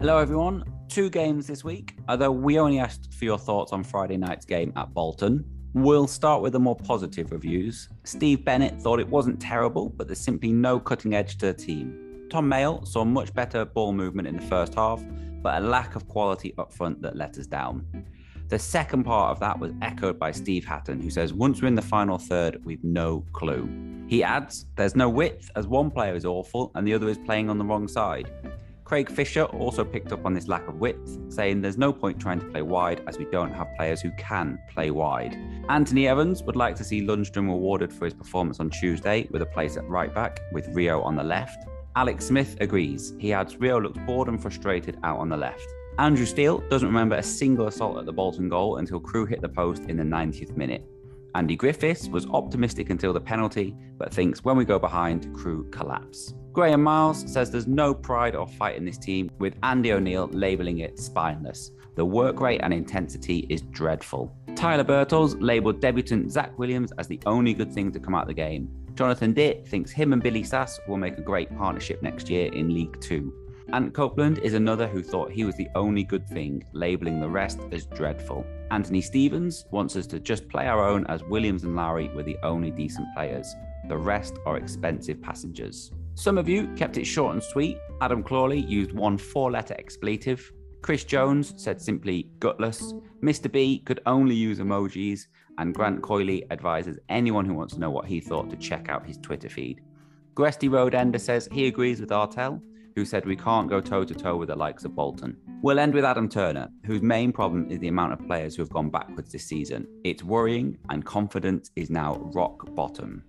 Hello, everyone. Two games this week, although we only asked for your thoughts on Friday night's game at Bolton. We'll start with the more positive reviews. Steve Bennett thought it wasn't terrible, but there's simply no cutting edge to the team. Tom Mayle saw much better ball movement in the first half, but a lack of quality up front that let us down. The second part of that was echoed by Steve Hatton, who says, Once we're in the final third, we've no clue. He adds, There's no width, as one player is awful and the other is playing on the wrong side. Craig Fisher also picked up on this lack of width, saying there's no point trying to play wide as we don't have players who can play wide. Anthony Evans would like to see Lundstram rewarded for his performance on Tuesday with a place at right back with Rio on the left. Alex Smith agrees. He adds Rio looked bored and frustrated out on the left. Andrew Steele doesn't remember a single assault at the Bolton goal until Crewe hit the post in the 90th minute. Andy Griffiths was optimistic until the penalty, but thinks when we go behind, Crewe collapse. Graham Miles says there's no pride or fight in this team, with Andy O'Neill labelling it spineless. The work rate and intensity is dreadful. Tyler Birtles labelled debutant Zach Williams as the only good thing to come out of the game. Jonathan Ditt thinks him and Billy Sass will make a great partnership next year in League Two. Ant Copeland is another who thought he was the only good thing, labelling the rest as dreadful. Anthony Stevens wants us to just play our own as Williams and Lowry were the only decent players. The rest are expensive passengers. Some of you kept it short and sweet. Adam Clawley used one four letter expletive. Chris Jones said simply gutless. Mr. B could only use emojis. And Grant Coyley advises anyone who wants to know what he thought to check out his Twitter feed. Gresty Road Ender says he agrees with Artell, who said we can't go toe to toe with the likes of Bolton. We'll end with Adam Turner, whose main problem is the amount of players who have gone backwards this season. It's worrying, and confidence is now rock bottom.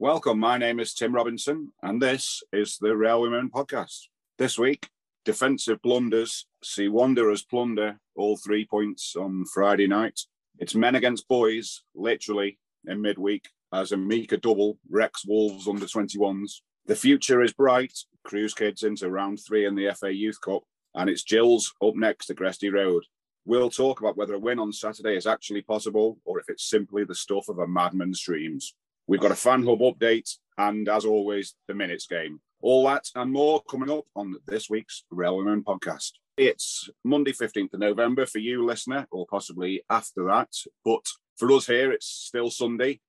Welcome, my name is Tim Robinson, and this is the Railwaymen podcast. This week, defensive blunders see Wanderers plunder all three points on Friday night. It's men against boys, literally, in midweek, as a double wrecks Wolves under 21s. The future is bright. Crewe's kids into round three in the FA Youth Cup, and it's Gills up next to Gresty Road. We'll talk about whether a win on Saturday is actually possible or if it's simply the stuff of a madman's dreams. We've got a fan hub update and, as always, the minutes game. All that and more coming up on this week's Railwaymen podcast. It's Monday, 15th of November for you, listener, or possibly after that. But for us here, it's still Sunday.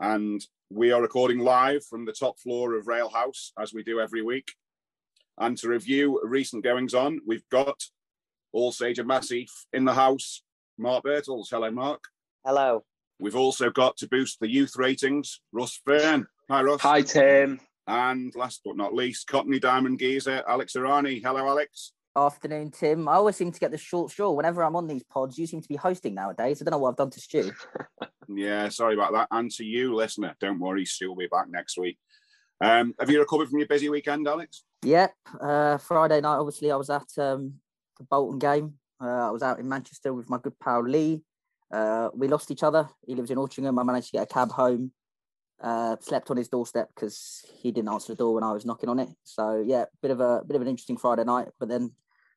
And we are recording live from the top floor of Rail House, as we do every week. And to review recent goings on, we've got all Sage and Massey in the house. Mark Birtles. Hello, Mark. Hello. We've also got to boost the youth ratings, Russ Fern. Hi, Russ. Hi, Tim. And last but not least, Cockney Diamond Geezer, Alex Irani. Hello, Alex. Afternoon, Tim. I always seem to get the short straw whenever I'm on these pods. You seem to be hosting nowadays. I don't know what I've done to Stu. yeah, sorry about that. And to you, listener, don't worry, Stu will be back next week. Um, have you recovered from your busy weekend, Alex? Yep. Uh, Friday night, obviously, I was at um, the Bolton game. Uh, I was out in Manchester with my good pal Lee. Uh, we lost each other. He lives in Altrincham. I managed to get a cab home. Uh, slept on his doorstep because he didn't answer the door when I was knocking on it. So yeah, bit of a bit of an interesting Friday night. But then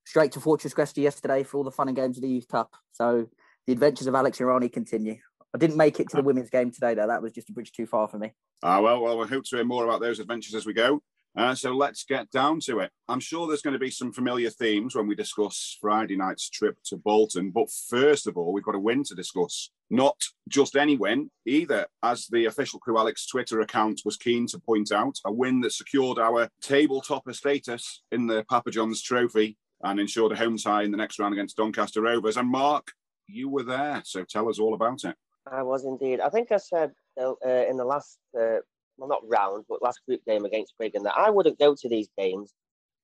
straight to Fortress Gresty yesterday for all the fun and games of the Youth Cup. So the adventures of Alex Irani continue. I didn't make it to the women's game today though. That was just a bridge too far for me. Ah, well, well, we hope to hear more about those adventures as we go. Uh, so let's get down to it. I'm sure there's going to be some familiar themes when we discuss Friday night's trip to Bolton. But first of all, we've got a win to discuss. Not just any win either, as the official Crewe Alex Twitter account was keen to point out, a win that secured our tabletopper status in the Papa John's Trophy and ensured a home tie in the next round against Doncaster Rovers. And Mark, you were there, so tell us all about it. I was indeed. I think I said uh, in the last uh, well, not round, but last group game against Wigan, that I wouldn't go to these games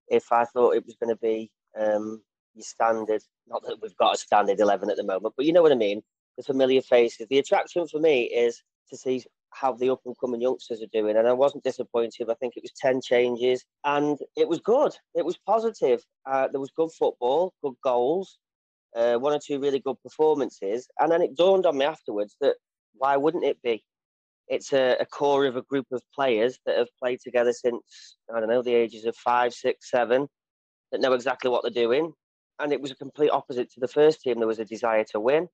if I thought it was going to be um, your standard. Not that we've got a standard 11 at the moment, but you know what I mean. The familiar faces. The attraction for me is to see how the up and coming youngsters are doing. And I wasn't disappointed. I think it was 10 changes and it was good. It was positive. Uh, there was good football, good goals, uh, one or two really good performances. And then it dawned on me afterwards that why wouldn't it be? It's a, a, core of a group of players that have played together since I don't know the ages of five, six, seven, that know exactly what they're doing. And it was a complete opposite to the first team. There was a desire to win,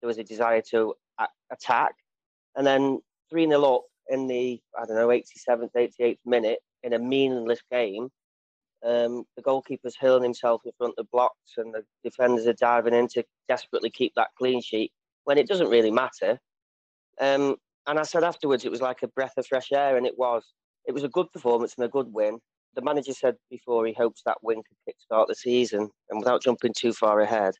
there was a desire to a- attack, and then three 0 up in the I don't know 87th, 88th minute in a meaningless game. Um, the goalkeeper's hurling himself in front of blocks, and the defenders are diving in to desperately keep that clean sheet when it doesn't really matter. Um, and I said afterwards it was like a breath of fresh air, and it was. It was a good performance and a good win. The manager said before he hopes that win could kickstart the season, and without jumping too far ahead,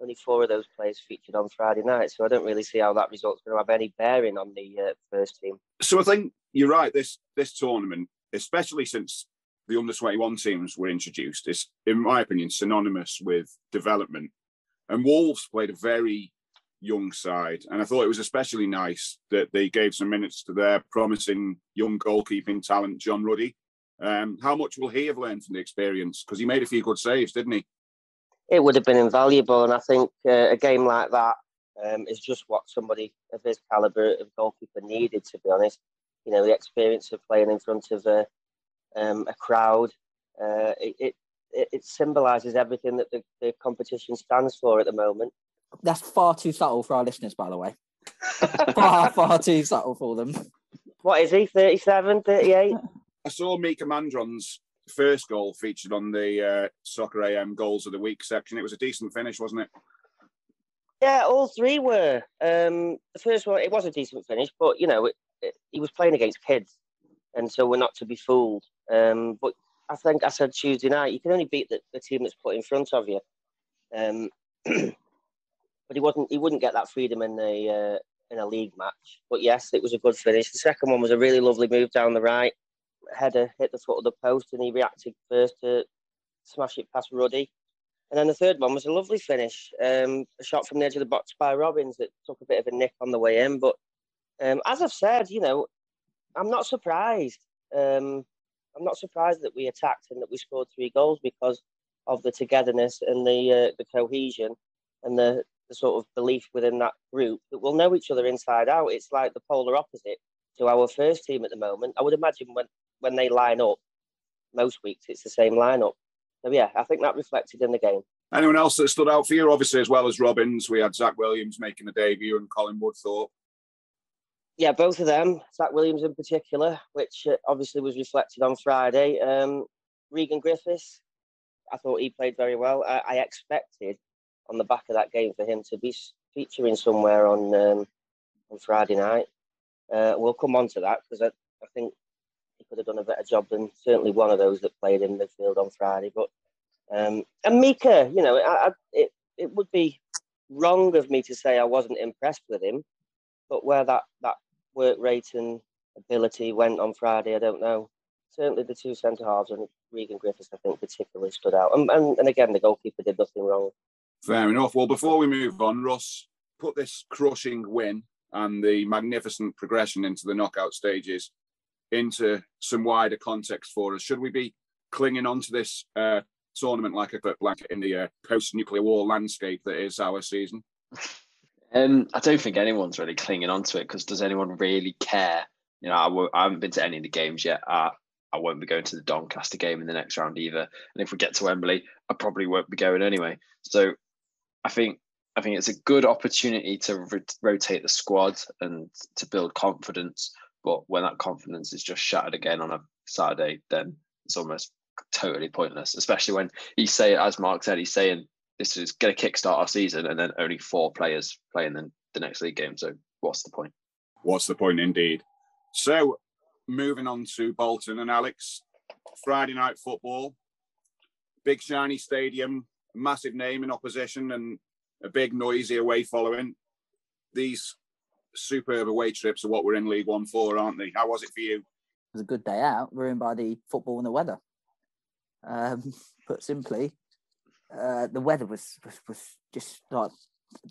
only four of those players featured on Friday night, so I don't really see how that result's going to have any bearing on the uh, first team. So I think you're right. This this tournament, especially since the under 21 teams were introduced, is, in my opinion, synonymous with development. And Wolves played a very young side. And I thought it was especially nice that they gave some minutes to their promising young goalkeeping talent, John Ruddy. Um, how much will he have learned from the experience? Because he made a few good saves, didn't he? It would have been invaluable. And I think uh, a game like that um, is just what somebody of his calibre of goalkeeper needed, to be honest. You know, the experience of playing in front of a, um, a crowd, uh, it, it, it symbolises everything that the, the competition stands for at the moment. That's far too subtle for our listeners, by the way. far, far too subtle for them. What is he, 37, 38? I saw Mika Mandron's first goal featured on the uh, Soccer AM Goals of the Week section. It was a decent finish, wasn't it? Yeah, all three were. Um, the first one, it was a decent finish, but, you know, it, it, he was playing against kids, and so we're not to be fooled. Um, but I think I said Tuesday night, you can only beat the, the team that's put in front of you. Um, but he wasn't. He wouldn't get that freedom in the uh, in a league match. But yes, it was a good finish. The second one was a really lovely move down the right. Header hit the foot of the post, and he reacted first to smash it past Ruddy. And then the third one was a lovely finish, um, a shot from the edge of the box by Robbins that took a bit of a nick on the way in. But um, as I've said, you know, I'm not surprised. Um, I'm not surprised that we attacked and that we scored three goals because of the togetherness and the uh, the cohesion and the the sort of belief within that group that we'll know each other inside out. It's like the polar opposite to our first team at the moment. I would imagine when, when they line up, most weeks it's the same lineup. So yeah, I think that reflected in the game. Anyone else that stood out for you? Obviously, as well as Robbins, we had Zach Williams making a debut and Colin Woodthorpe. Yeah, both of them. Zach Williams in particular, which uh, obviously was reflected on Friday. Um, Regan Griffiths, I thought he played very well. I, I expected on the back of that game for him to be featuring somewhere on um, on Friday night. Uh, we'll come on to that because I, I think he could have done a better job than certainly one of those that played in midfield on Friday. But um, and Mika, you know, I, I, it it would be wrong of me to say I wasn't impressed with him, but where that that work rate and ability went on Friday, I don't know. Certainly the two centre halves and Regan Griffiths, I think, particularly stood out. And, and, and again, the goalkeeper did nothing wrong. Fair enough. Well, before we move on, Russ, put this crushing win and the magnificent progression into the knockout stages into some wider context for us. Should we be clinging on to this uh, tournament like a blanket in the uh, post-nuclear war landscape that is our season? Um, I don't think anyone's really clinging on to it because does anyone really care? You know, I w- I haven't been to any of the games yet. I, I won't be going to the Doncaster game in the next round either. And if we get to Wembley, I probably won't be going anyway. So I think I think it's a good opportunity to re- rotate the squad and to build confidence. But when that confidence is just shattered again on a Saturday, then it's almost totally pointless. Especially when he's saying, as Mark said, he's saying this is going to kickstart our season, and then only four players playing the, the next league game. So what's the point? What's the point, indeed? So moving on to Bolton and Alex, Friday night football, big shiny stadium, massive name in opposition and a big noisy away following. These superb away trips are what we're in League One for, aren't they? How was it for you? It was a good day out, ruined by the football and the weather. Um, put simply, uh, the weather was, was was just like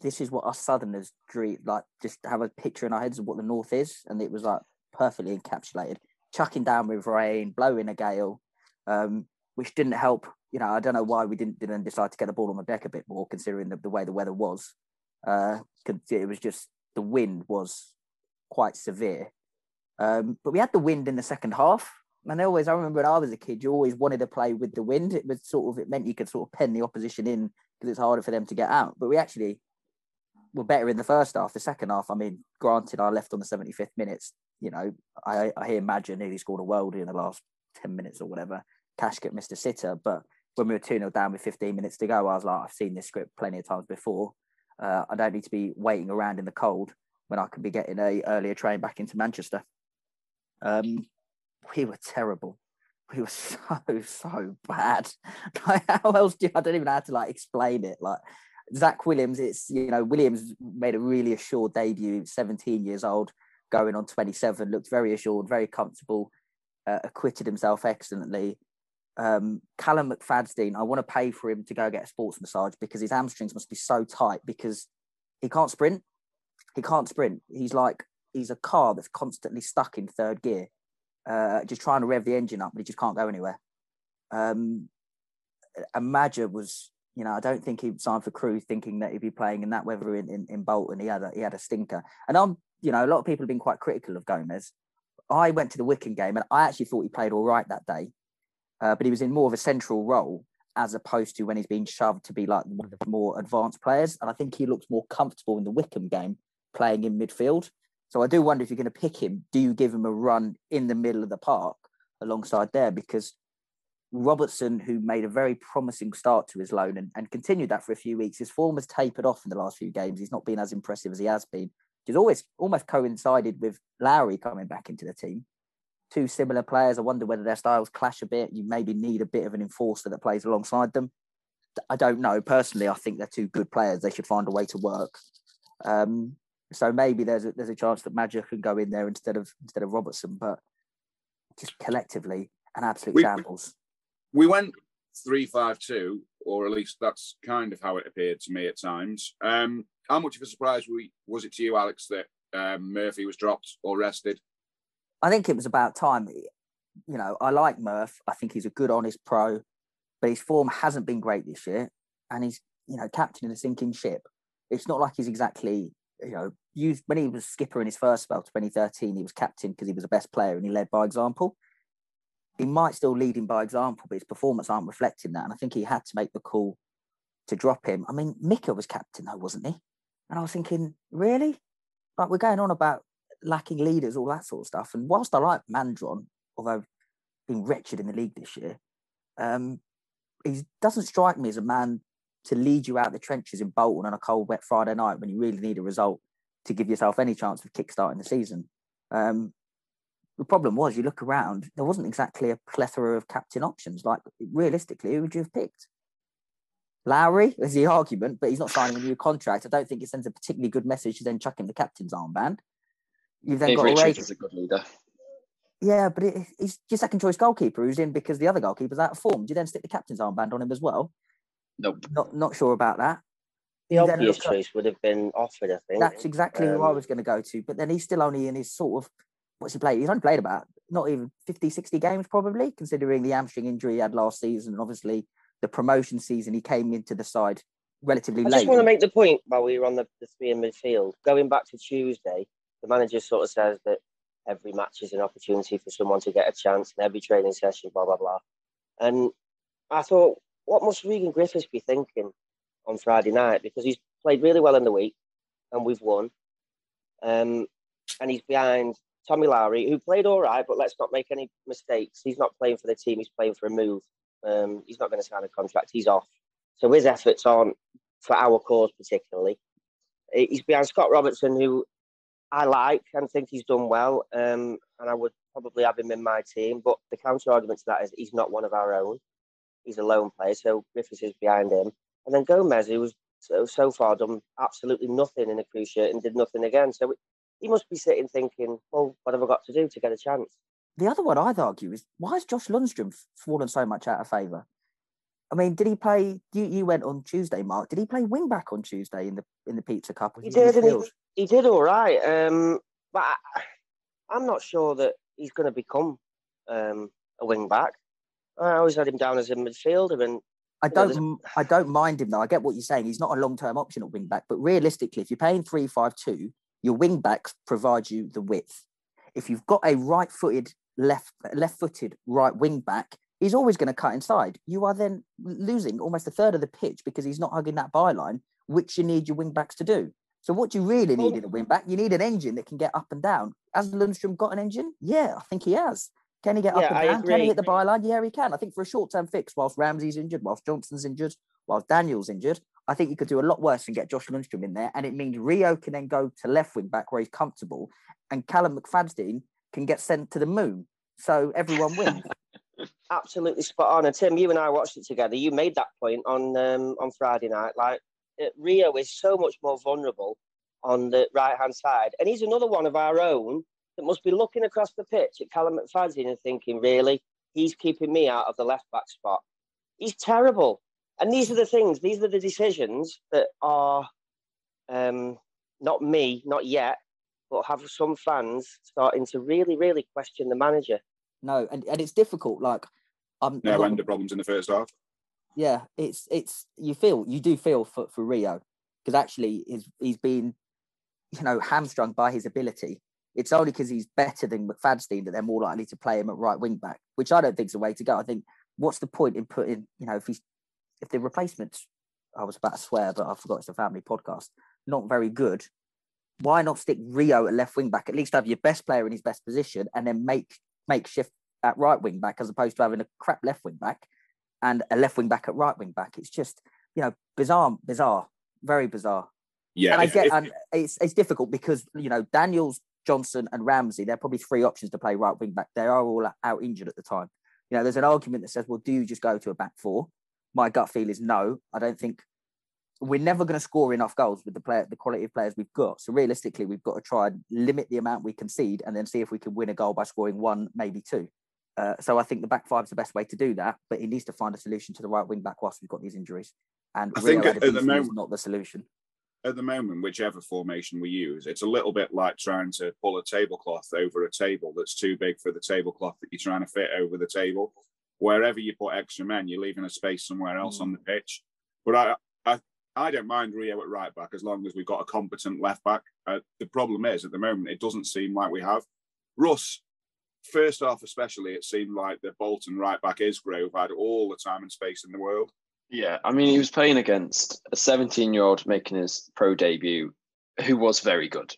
this is what us Southerners dream like. Just have a picture in our heads of what the North is, and it was like perfectly encapsulated. Chucking down with rain, blowing a gale, um, which didn't help you know, I don't know why we didn't didn't decide to get the ball on the deck a bit more, considering the, the way the weather was. Uh, it was just the wind was quite severe. Um, but we had the wind in the second half. And I always, I remember when I was a kid, you always wanted to play with the wind. It was sort of, it meant you could sort of pen the opposition in because it's harder for them to get out. But we actually were better in the first half. The second half, I mean, granted, I left on the 75th minutes. You know, I, I hear nearly scored a world in the last 10 minutes or whatever. Kashket missed a sitter. But when we were 2 0 down with 15 minutes to go, I was like, I've seen this script plenty of times before. Uh, I don't need to be waiting around in the cold when I could be getting a earlier train back into Manchester. Um, we were terrible. We were so so bad. Like, how else do you, I don't even know how to like explain it. Like Zach Williams, it's you know Williams made a really assured debut, 17 years old, going on 27, looked very assured, very comfortable, uh, acquitted himself excellently. Um, Callum McFadzean, I want to pay for him to go get a sports massage because his hamstrings must be so tight because he can't sprint. He can't sprint. He's like he's a car that's constantly stuck in third gear, uh, just trying to rev the engine up, but he just can't go anywhere. Um, Madger was, you know, I don't think he signed for Crewe thinking that he'd be playing in that weather in, in, in Bolton. He had a he had a stinker, and I'm, you know, a lot of people have been quite critical of Gomes. I went to the Wycombe game and I actually thought he played all right that day, uh, but he was in more of a central role as opposed to when he's been shoved to be like one of the more advanced players. And I think he looks more comfortable in the Wycombe game playing in midfield. So I do wonder if you're going to pick him, do you give him a run in the middle of the park alongside there? Because Robertson, who made a very promising start to his loan and, and continued that for a few weeks, his form has tapered off in the last few games. He's not been as impressive as he has been. He's always almost coincided with Lowry coming back into the team. Two similar players. I wonder whether their styles clash a bit. You maybe need a bit of an enforcer that plays alongside them. I don't know. Personally, I think they're two good players. They should find a way to work. Um, so maybe there's a, there's a chance that Madger can go in there instead of instead of Robertson, but just collectively an absolute we, shambles. We went three five two, or at least that's kind of how it appeared to me at times. Um, how much of a surprise we, was it to you, Alex, that um, Murphy was dropped or rested? I think it was about time. You know, I like Murph. I think he's a good, honest pro, but his form hasn't been great this year, and he's you know captain in a sinking ship. It's not like he's exactly you know, used when he was skipper in his first spell, 2013, he was captain because he was the best player and he led by example. He might still lead him by example, but his performance aren't reflecting that. And I think he had to make the call to drop him. I mean, Mika was captain though, wasn't he? And I was thinking, really? Like we're going on about lacking leaders, all that sort of stuff. And whilst I like Mandron, although being wretched in the league this year, um, he doesn't strike me as a man to lead you out the trenches in Bolton on a cold, wet Friday night when you really need a result to give yourself any chance of kickstarting the season. Um, the problem was, you look around, there wasn't exactly a plethora of captain options. Like, realistically, who would you have picked? Lowry is the argument, but he's not signing a new contract. I don't think it sends a particularly good message to then chuck him the captain's armband. You've then Dave got Richards is a good leader. Yeah, but it, he's your second choice goalkeeper who's in because the other goalkeeper's out of form. Do you then stick the captain's armband on him as well? Nope. Not not sure about that. The obvious choice would have been Offord, I think. That's exactly um, who I um, was going to go to. But then he's still only in his sort of, what's he played? He's only played about not even 50, 60 games probably, considering the hamstring injury he had last season. And obviously the promotion season, he came into the side relatively I late. I just want to make the point while we were on the, the three in midfield. Going back to Tuesday, the manager sort of says that every match is an opportunity for someone to get a chance and every training session, blah, blah, blah. And I thought, what must Regan Griffiths be thinking on Friday night? Because he's played really well in the week and we've won. Um, and he's behind Tommy Lowry, who played all right, but let's not make any mistakes. He's not playing for the team, he's playing for a move. Um, he's not going to sign a contract, he's off. So his efforts aren't for our cause particularly. He's behind Scott Robertson, who I like and think he's done well. Um, and I would probably have him in my team. But the counter argument to that is he's not one of our own he's a lone player, so Griffiths is behind him. And then Gomes, who was so, so far done absolutely nothing in a cruise shirt and did nothing again. So he must be sitting thinking, well, what have I got to do to get a chance? The other one I'd argue is why has Josh Lundstram fallen so much out of favour? I mean, did he play? You, you went on Tuesday, Mark. Did he play wing back on Tuesday in the in the Pizza Cup? He did. He, he, did all right. Um, but I, am not sure that he's going to become um, a wing back. I always had him down as a midfielder, and I don't. Know, I don't mind him though. I get what you're saying. He's not a long term option at wing back, but realistically, if you're paying three five two, your wing backs provide you the width. if you've got a right-footed left left-footed right wing back, he's always going to cut inside. You are then losing almost a third of the pitch because he's not hugging that byline, which you need your wing backs to do. So what do you really need in a wing back? You need an engine that can get up and down. Has Lundstram got an engine? Yeah, I think he has. Can he get Yeah, up and I down? Can he agree. hit the byline? Yeah, he can. I think for a short-term fix, whilst Ramsey's injured, whilst Johnson's injured, whilst Daniel's injured, I think you could do a lot worse than get Josh Lundstrom in there. And it means Rio can then go to left wing back where he's comfortable, and Callum McFadzean can get sent to the moon. So everyone wins. absolutely spot on. And Tim, you and I watched it together. You made that point on um, on Friday night. Like Rio is so much more vulnerable on the right hand side, and he's another one of our own that must be looking across the pitch at Callum McFadzean and thinking, really, he's keeping me out of the left back spot. He's terrible. And these are the things. These are the decisions that are um, not me, not yet, but have some fans starting to really, really question the manager. no, and, and it's difficult. Like, um, No end of problems in the first half. Yeah, it's it's you feel you do feel for, for Rio because actually he's he's been you know hamstrung by his ability. It's only because he's better than McFadzean that they're more likely to play him at right wing back, which I don't think is the way to go. I think what's the point in putting you know if he's if the replacements I was about to swear but I forgot it's a family podcast not very good. Why not stick Rio at left wing back? At least have your best player in his best position and then make make shift at right wing back as opposed to having a crap left wing back and a left wing back at right wing back. It's just, you know, bizarre, bizarre, very bizarre. Yeah, and I get, if- and it's it's difficult because you know Daniels, Johnson, and Ramsey. They're probably three options to play right wing back. They are all out injured at the time. You know, there's an argument that says, well, do you just go to a back four? My gut feel is no. I don't think we're never going to score enough goals with the player, the quality of players we've got. So realistically, we've got to try and limit the amount we concede, and then see if we can win a goal by scoring one, maybe two. Uh, so I think the back five is the best way to do that, but he needs to find a solution to the right wing back whilst we've got these injuries. And I think Rio at- at the Adebisi is moment- not the solution. at the moment, whichever formation we use, it's a little bit like trying to pull a tablecloth over a table that's too big for the tablecloth that you're trying to fit over the table. Wherever you put extra men, you're leaving a space somewhere else on the pitch. But I, I, I don't mind Rio at right back as long as we've got a competent left back. Uh, the problem is at the moment it doesn't seem like we have. Russ, first half especially, it seemed like the Bolton right back Isgrove had all the time and space in the world. Yeah, I mean, he was playing against a 17 year old making his pro debut who was very good.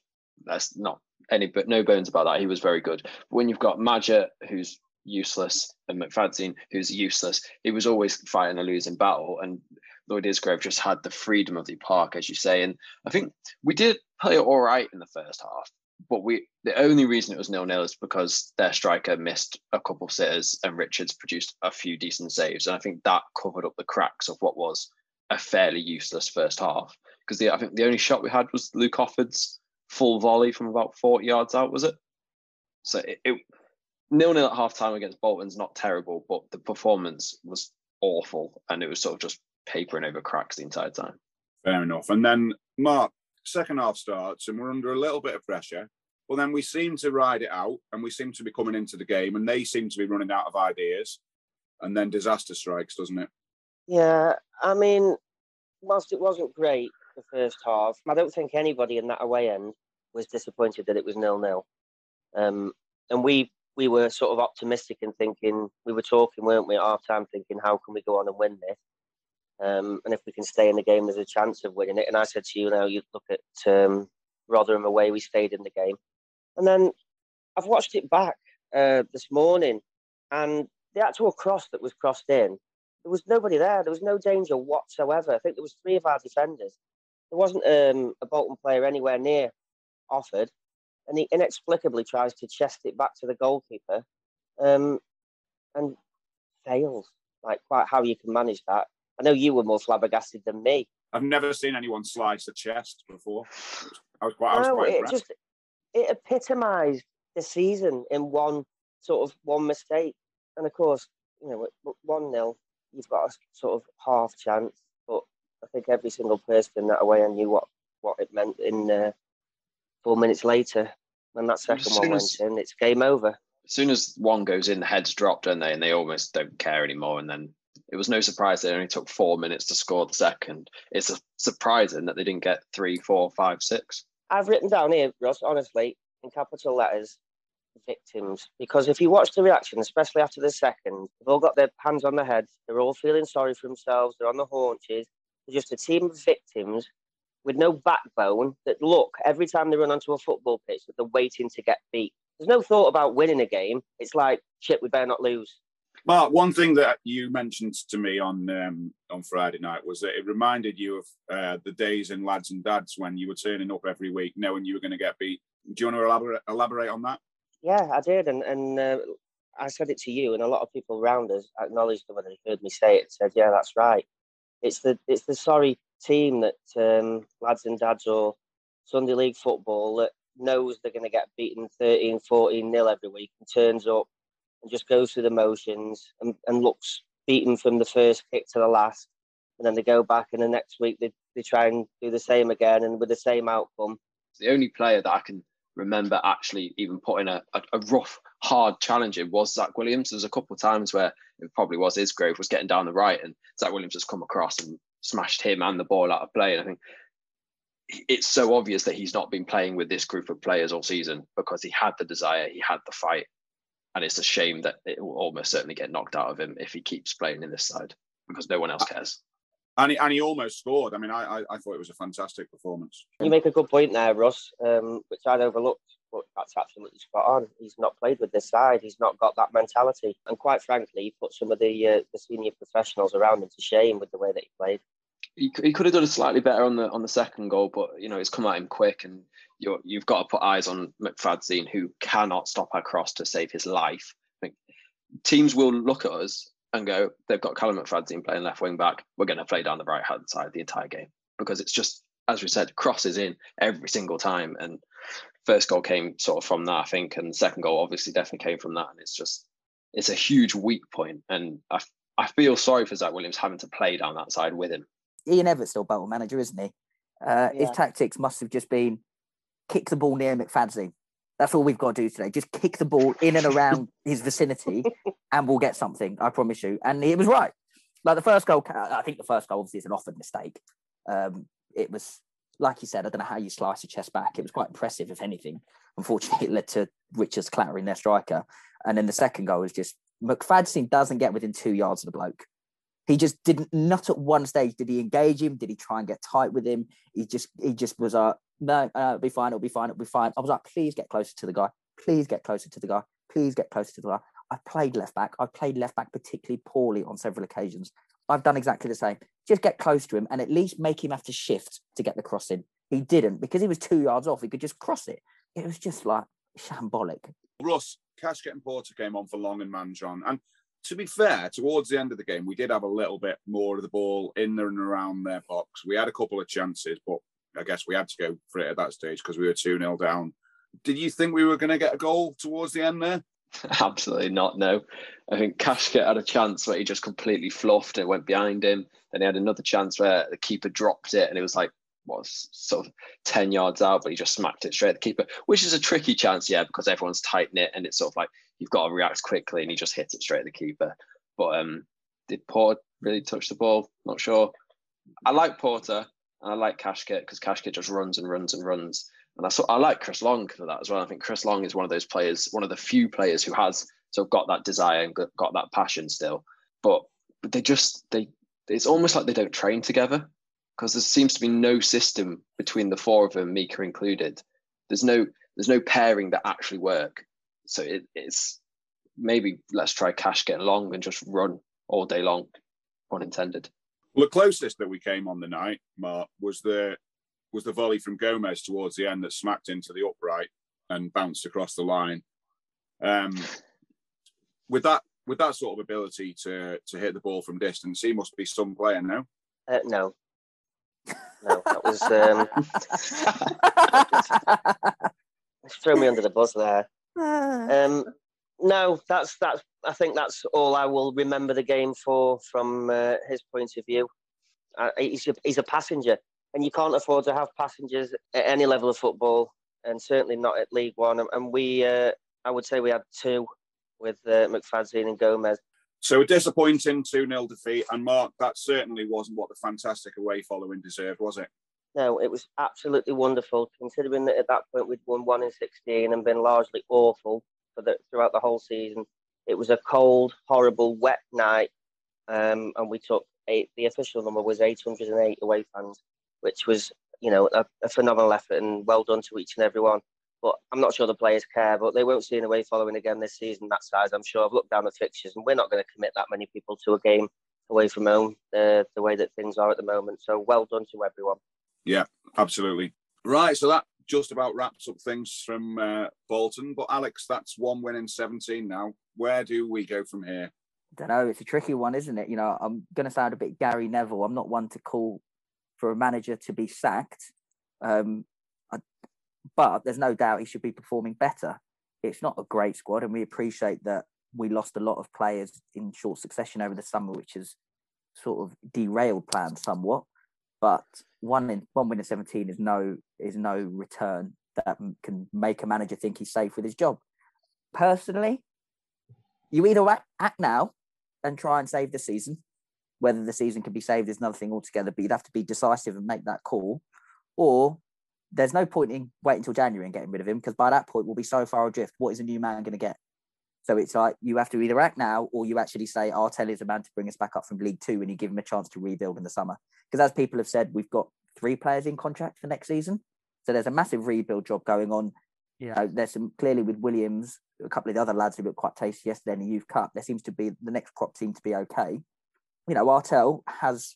That's not any, but no bones about that. He was very good. But when you've got Madger, who's useless, and McFadzean, who's useless, he was always fighting a losing battle. And Lloyd Isgrove just had the freedom of the park, as you say. And I think we did play all right in the first half. But we the only reason it was nil nil is because their striker missed a couple of sitters and Richards produced a few decent saves. And I think that covered up the cracks of what was a fairly useless first half. Because I think the only shot we had was Luke Offord's full volley from about 40 yards out, was it? So it, it nil nil at half time against Bolton's not terrible, but the performance was awful and it was sort of just papering over cracks the entire time. Fair enough. And then Mark, second half starts and we're under a little bit of pressure. Well, then we seem to ride it out and we seem to be coming into the game and they seem to be running out of ideas. And then disaster strikes, doesn't it? Yeah, I mean, whilst it wasn't great the first half, I don't think anybody in that away end was disappointed that it was nil nil. Um, and we we were sort of optimistic and thinking we were talking, weren't we, at half time, thinking how can we go on and win this? Um, and if we can stay in the game, there's a chance of winning it. And I said to you, now you look at um, Rotherham away, we stayed in the game, and then I've watched it back uh, this morning, and the actual cross that was crossed in there was nobody there. There was no danger whatsoever. I think there was three of our defenders. There wasn't um, a Bolton player anywhere near Offord, and he inexplicably tries to chest it back to the goalkeeper, um, and fails. Like quite how you can manage that. I know you were more flabbergasted than me. I've never seen anyone slice a chest before. I was quite, I was No, quite it impressed. just it epitomised the season in one sort of one mistake. And of course, you know, one 0 you've got a sort of half chance. But I think every single person in that away and knew what what it meant in uh, four minutes later when that second one went as- in. It's game over. As soon as one goes in, the heads drop, don't they? And they almost don't care anymore. And then it was no surprise they only took four minutes to score the second. It's surprising that they didn't get three, four, five, six. I've written down here, Ross, honestly, in capital letters, victims because if you watch the reaction, especially after the second, they've all got their hands on their heads. They're all feeling sorry for themselves. They're on the haunches. They're just a team of victims with no backbone that look every time they run onto a football pitch that they're waiting to get beat. There's no thought about winning a game. It's like shit, we better not lose. Mark, one thing that you mentioned to me on um, on Friday night was that it reminded you of uh, the days in lads and dads when you were turning up every week knowing you were going to get beat. Do you want to elaborate, elaborate on that? Yeah, I did, and and uh, I said it to you, and a lot of people around us acknowledged it when they heard me say it. Said, "Yeah, that's right. It's the it's the sorry team that um, lads and dads or Sunday League football that knows they're going to get beaten 13, 14 nil every week and turns up and just goes through the motions and, and looks beaten from the first kick to the last. And then they go back and the next week they, they try and do the same again and with the same outcome. The only player that I can remember actually even putting a, a, a rough, hard challenge in was Zach Williams. There's a couple of times where it probably was Isgrove was getting down the right and Zach Williams has come across and smashed him and the ball out of play. And I think it's so obvious that he's not been playing with this group of players all season because he had the desire, he had the fight, and it's a shame that it will almost certainly get knocked out of him if he keeps playing in this side because no one else cares. And he, and he almost scored. I mean, I, I, I thought it was a fantastic performance. You make a good point there, Russ, um, which I'd overlooked, but that's absolutely spot on. He's not played with this side. He's not got that mentality, and quite frankly, he put some of the uh, the senior professionals around him to shame with the way that he played he, he could have done it slightly better on the on the second goal, but you know it's come at him quick, and you you've got to put eyes on McFadzean, who cannot stop a cross to save his life. I think teams will look at us and go, they've got Callum McFadzean playing left wing back. We're going to play down the right hand side the entire game because it's just as we said, crosses in every single time. And first goal came sort of from that, I think, and second goal obviously definitely came from that. And it's just it's a huge weak point. point, and I I feel sorry for Zach Williams having to play down that side with him. Ian Evatt's still battle manager, isn't he? Uh, yeah. His tactics must have just been kick the ball near McFadzean. That's all we've got to do today. Just kick the ball in and around his vicinity, and we'll get something. I promise you. And he was right. Like the first goal, I think the first goal obviously is an Offord mistake. Um, it was like you said. I don't know how you slice your chest back. It was quite impressive, if anything. Unfortunately, it led to Richards clattering their striker. And then the second goal was just McFadzean doesn't get within two yards of the bloke. He just didn't. Not at one stage did he engage him. Did he try and get tight with him? He just he just was like, no, uh, it'll be fine. It'll be fine. It'll be fine. I was like, please get closer to the guy. Please get closer to the guy. Please get closer to the guy. I've played left back. I've played left back particularly poorly on several occasions. I've done exactly the same. Just get close to him and at least make him have to shift to get the cross in. He didn't because he was two yards off. He could just cross it. It was just like shambolic. Russ, Kashket and Porter came on for Long and Mandron. And to be fair, towards the end of the game, we did have a little bit more of the ball in there and around their box. We had a couple of chances, but I guess we had to go for it at that stage because we were 2 0 down. Did you think we were going to get a goal towards the end there? Absolutely not. No, I think Kashket had a chance where he just completely fluffed it went behind him. Then he had another chance where the keeper dropped it and it was like was sort of 10 yards out, but he just smacked it straight at the keeper, which is a tricky chance, yeah, because everyone's tight knit and it's sort of like you've got to react quickly, and he just hit it straight at the keeper. But um, did Porter really touch the ball? Not sure. I like Porter and I like Kashket because Kashket just runs and runs and runs. And I, saw, I like Chris Long for that as well. I think Chris Long is one of those players, one of the few players who has sort of got that desire and got, got that passion still. But, but they just they it's almost like they don't train together because there seems to be no system between the four of them, Mika included. There's no there's no pairing that actually work so it, it's maybe let's try Kashket long and just run all day long, unintended. Well, the closest that we came on the night, Mark, was the was the volley from Gomes towards the end that smacked into the upright and bounced across the line. Um, with that with that sort of ability to to hit the ball from distance, he must be some player now. Uh, no, no, that was. Um, throw me under the bus there. Um, no, that's that's. I think that's all I will remember the game for from uh, his point of view. Uh, he's a, he's a passenger, and you can't afford to have passengers at any level of football, and certainly not at League One. And we, uh, I would say, we had two with uh, McFadzean and Gomes. So a disappointing 2 0 defeat. And Mark, that certainly wasn't what the fantastic away following deserved, was it? No, it was absolutely wonderful, considering that at that point we'd won one in 16 and been largely awful. for the throughout the whole season. It was a cold, horrible, wet night, um, and we took eight. The official number was 808 away fans, which was you know a, a phenomenal effort and well done to each and every one. But I'm not sure the players care, but they won't see an away following again this season that size. I'm sure. I've looked down the fixtures, and we're not going to commit that many people to a game away from home uh, the way that things are at the moment. So well done to everyone. Yeah, absolutely. Right, so that just about wraps up things from uh, Bolton. But Alex, that's one win in 17 now. Where do we go from here? I don't know. It's a tricky one, isn't it? You know, I'm going to sound a bit Gary Neville. I'm not one to call for a manager to be sacked, um, I, but there's no doubt he should be performing better. It's not a great squad, and we appreciate that we lost a lot of players in short succession over the summer, which has sort of derailed plans somewhat. But one in one win in 17 is no is no return that can make a manager think he's safe with his job. Personally, you either act, act now and try and save the season. Whether the season can be saved is another thing altogether, but you'd have to be decisive and make that call. Or there's no point in waiting until January and getting rid of him because by that point we'll be so far adrift. What is a new man going to get? So it's like you have to either act now or you actually say Artell is a man to bring us back up from League Two and you give him a chance to rebuild in the summer. Because as people have said, we've got three players in contract for next season. So there's a massive rebuild job going on. Yeah. Know, there's some clearly with Williams, a couple of the other lads who looked quite tasty yesterday in the Youth Cup. There seems to be the next crop seems to be okay. You know, Artell has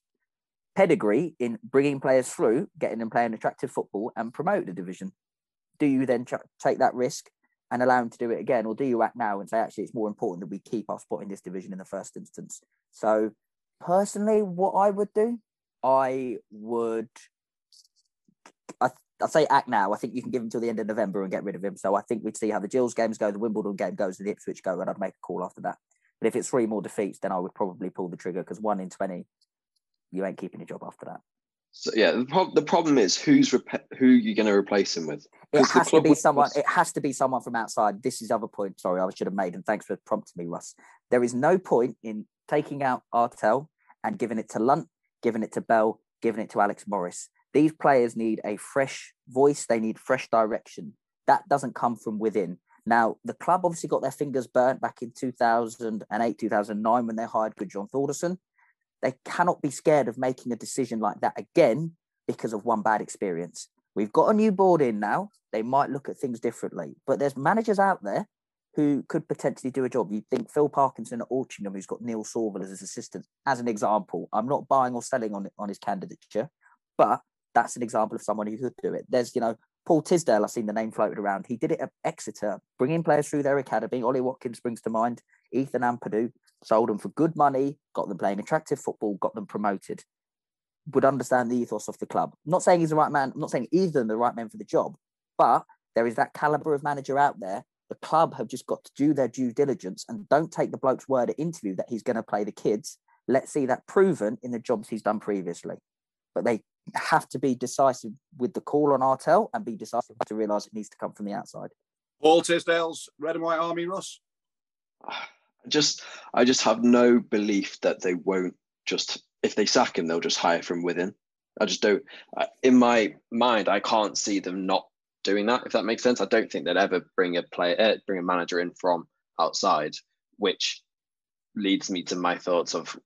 pedigree in bringing players through, getting them playing attractive football, and promote the division. Do you then ch- take that risk and allow him to do it again, or do you act now and say actually it's more important that we keep our spot in this division in the first instance? So, personally, what I would do, I would I, I say act now. I think you can give him till the end of November and get rid of him. So I think we'd see how the Gills games go, the Wimbledon game goes, the Ipswich go, and I'd make a call after that. But if it's three more defeats, then I would probably pull the trigger because one in twenty, you ain't keeping your job after that. So yeah, the, the problem is who's rep- who you're going to replace him with. It has to be was... someone. It has to be someone from outside. This is other point. Sorry, I should have made, and thanks for prompting me, Russ. There is no point in taking out Artell and giving it to Lunt, giving it to Bell, giving it to Alex Morris. These players need a fresh voice, they need fresh direction. That doesn't come from within. Now, the club obviously got their fingers burnt back in 2008, 2009 when they hired Gudjon Thordarson. They cannot be scared of making a decision like that again because of one bad experience. We've got a new board in now. They might look at things differently, but there's managers out there who could potentially do a job. You'd think Phil Parkinson at Altrincham, who's got Neil Sorville as his assistant, as an example. I'm not buying or selling on on his candidature, but that's an example of someone who could do it. There's, you know, Paul Tisdale, I've seen the name floated around. He did it at Exeter, bringing players through their academy. Ollie Watkins brings to mind. Ethan Ampadu sold them for good money, got them playing attractive football, got them promoted. Would understand the ethos of the club. I'm not saying he's the right man. I'm not saying either of them the right man for the job, but there is that caliber of manager out there. The club have just got to do their due diligence and don't take the bloke's word at interview that he's going to play the kids. Let's see that proven in the jobs he's done previously. But they have to be decisive with the call on Artell and be decisive to realise it needs to come from the outside. Paul Tisdale's Red and White Army, Russ. Just, I just have no belief that they won't just if they sack him, they'll just hire from within. I just don't. In my mind, I can't see them not doing that. If that makes sense, I don't think they'd ever bring a player, uh, bring a manager in from outside, which leads me to my thoughts of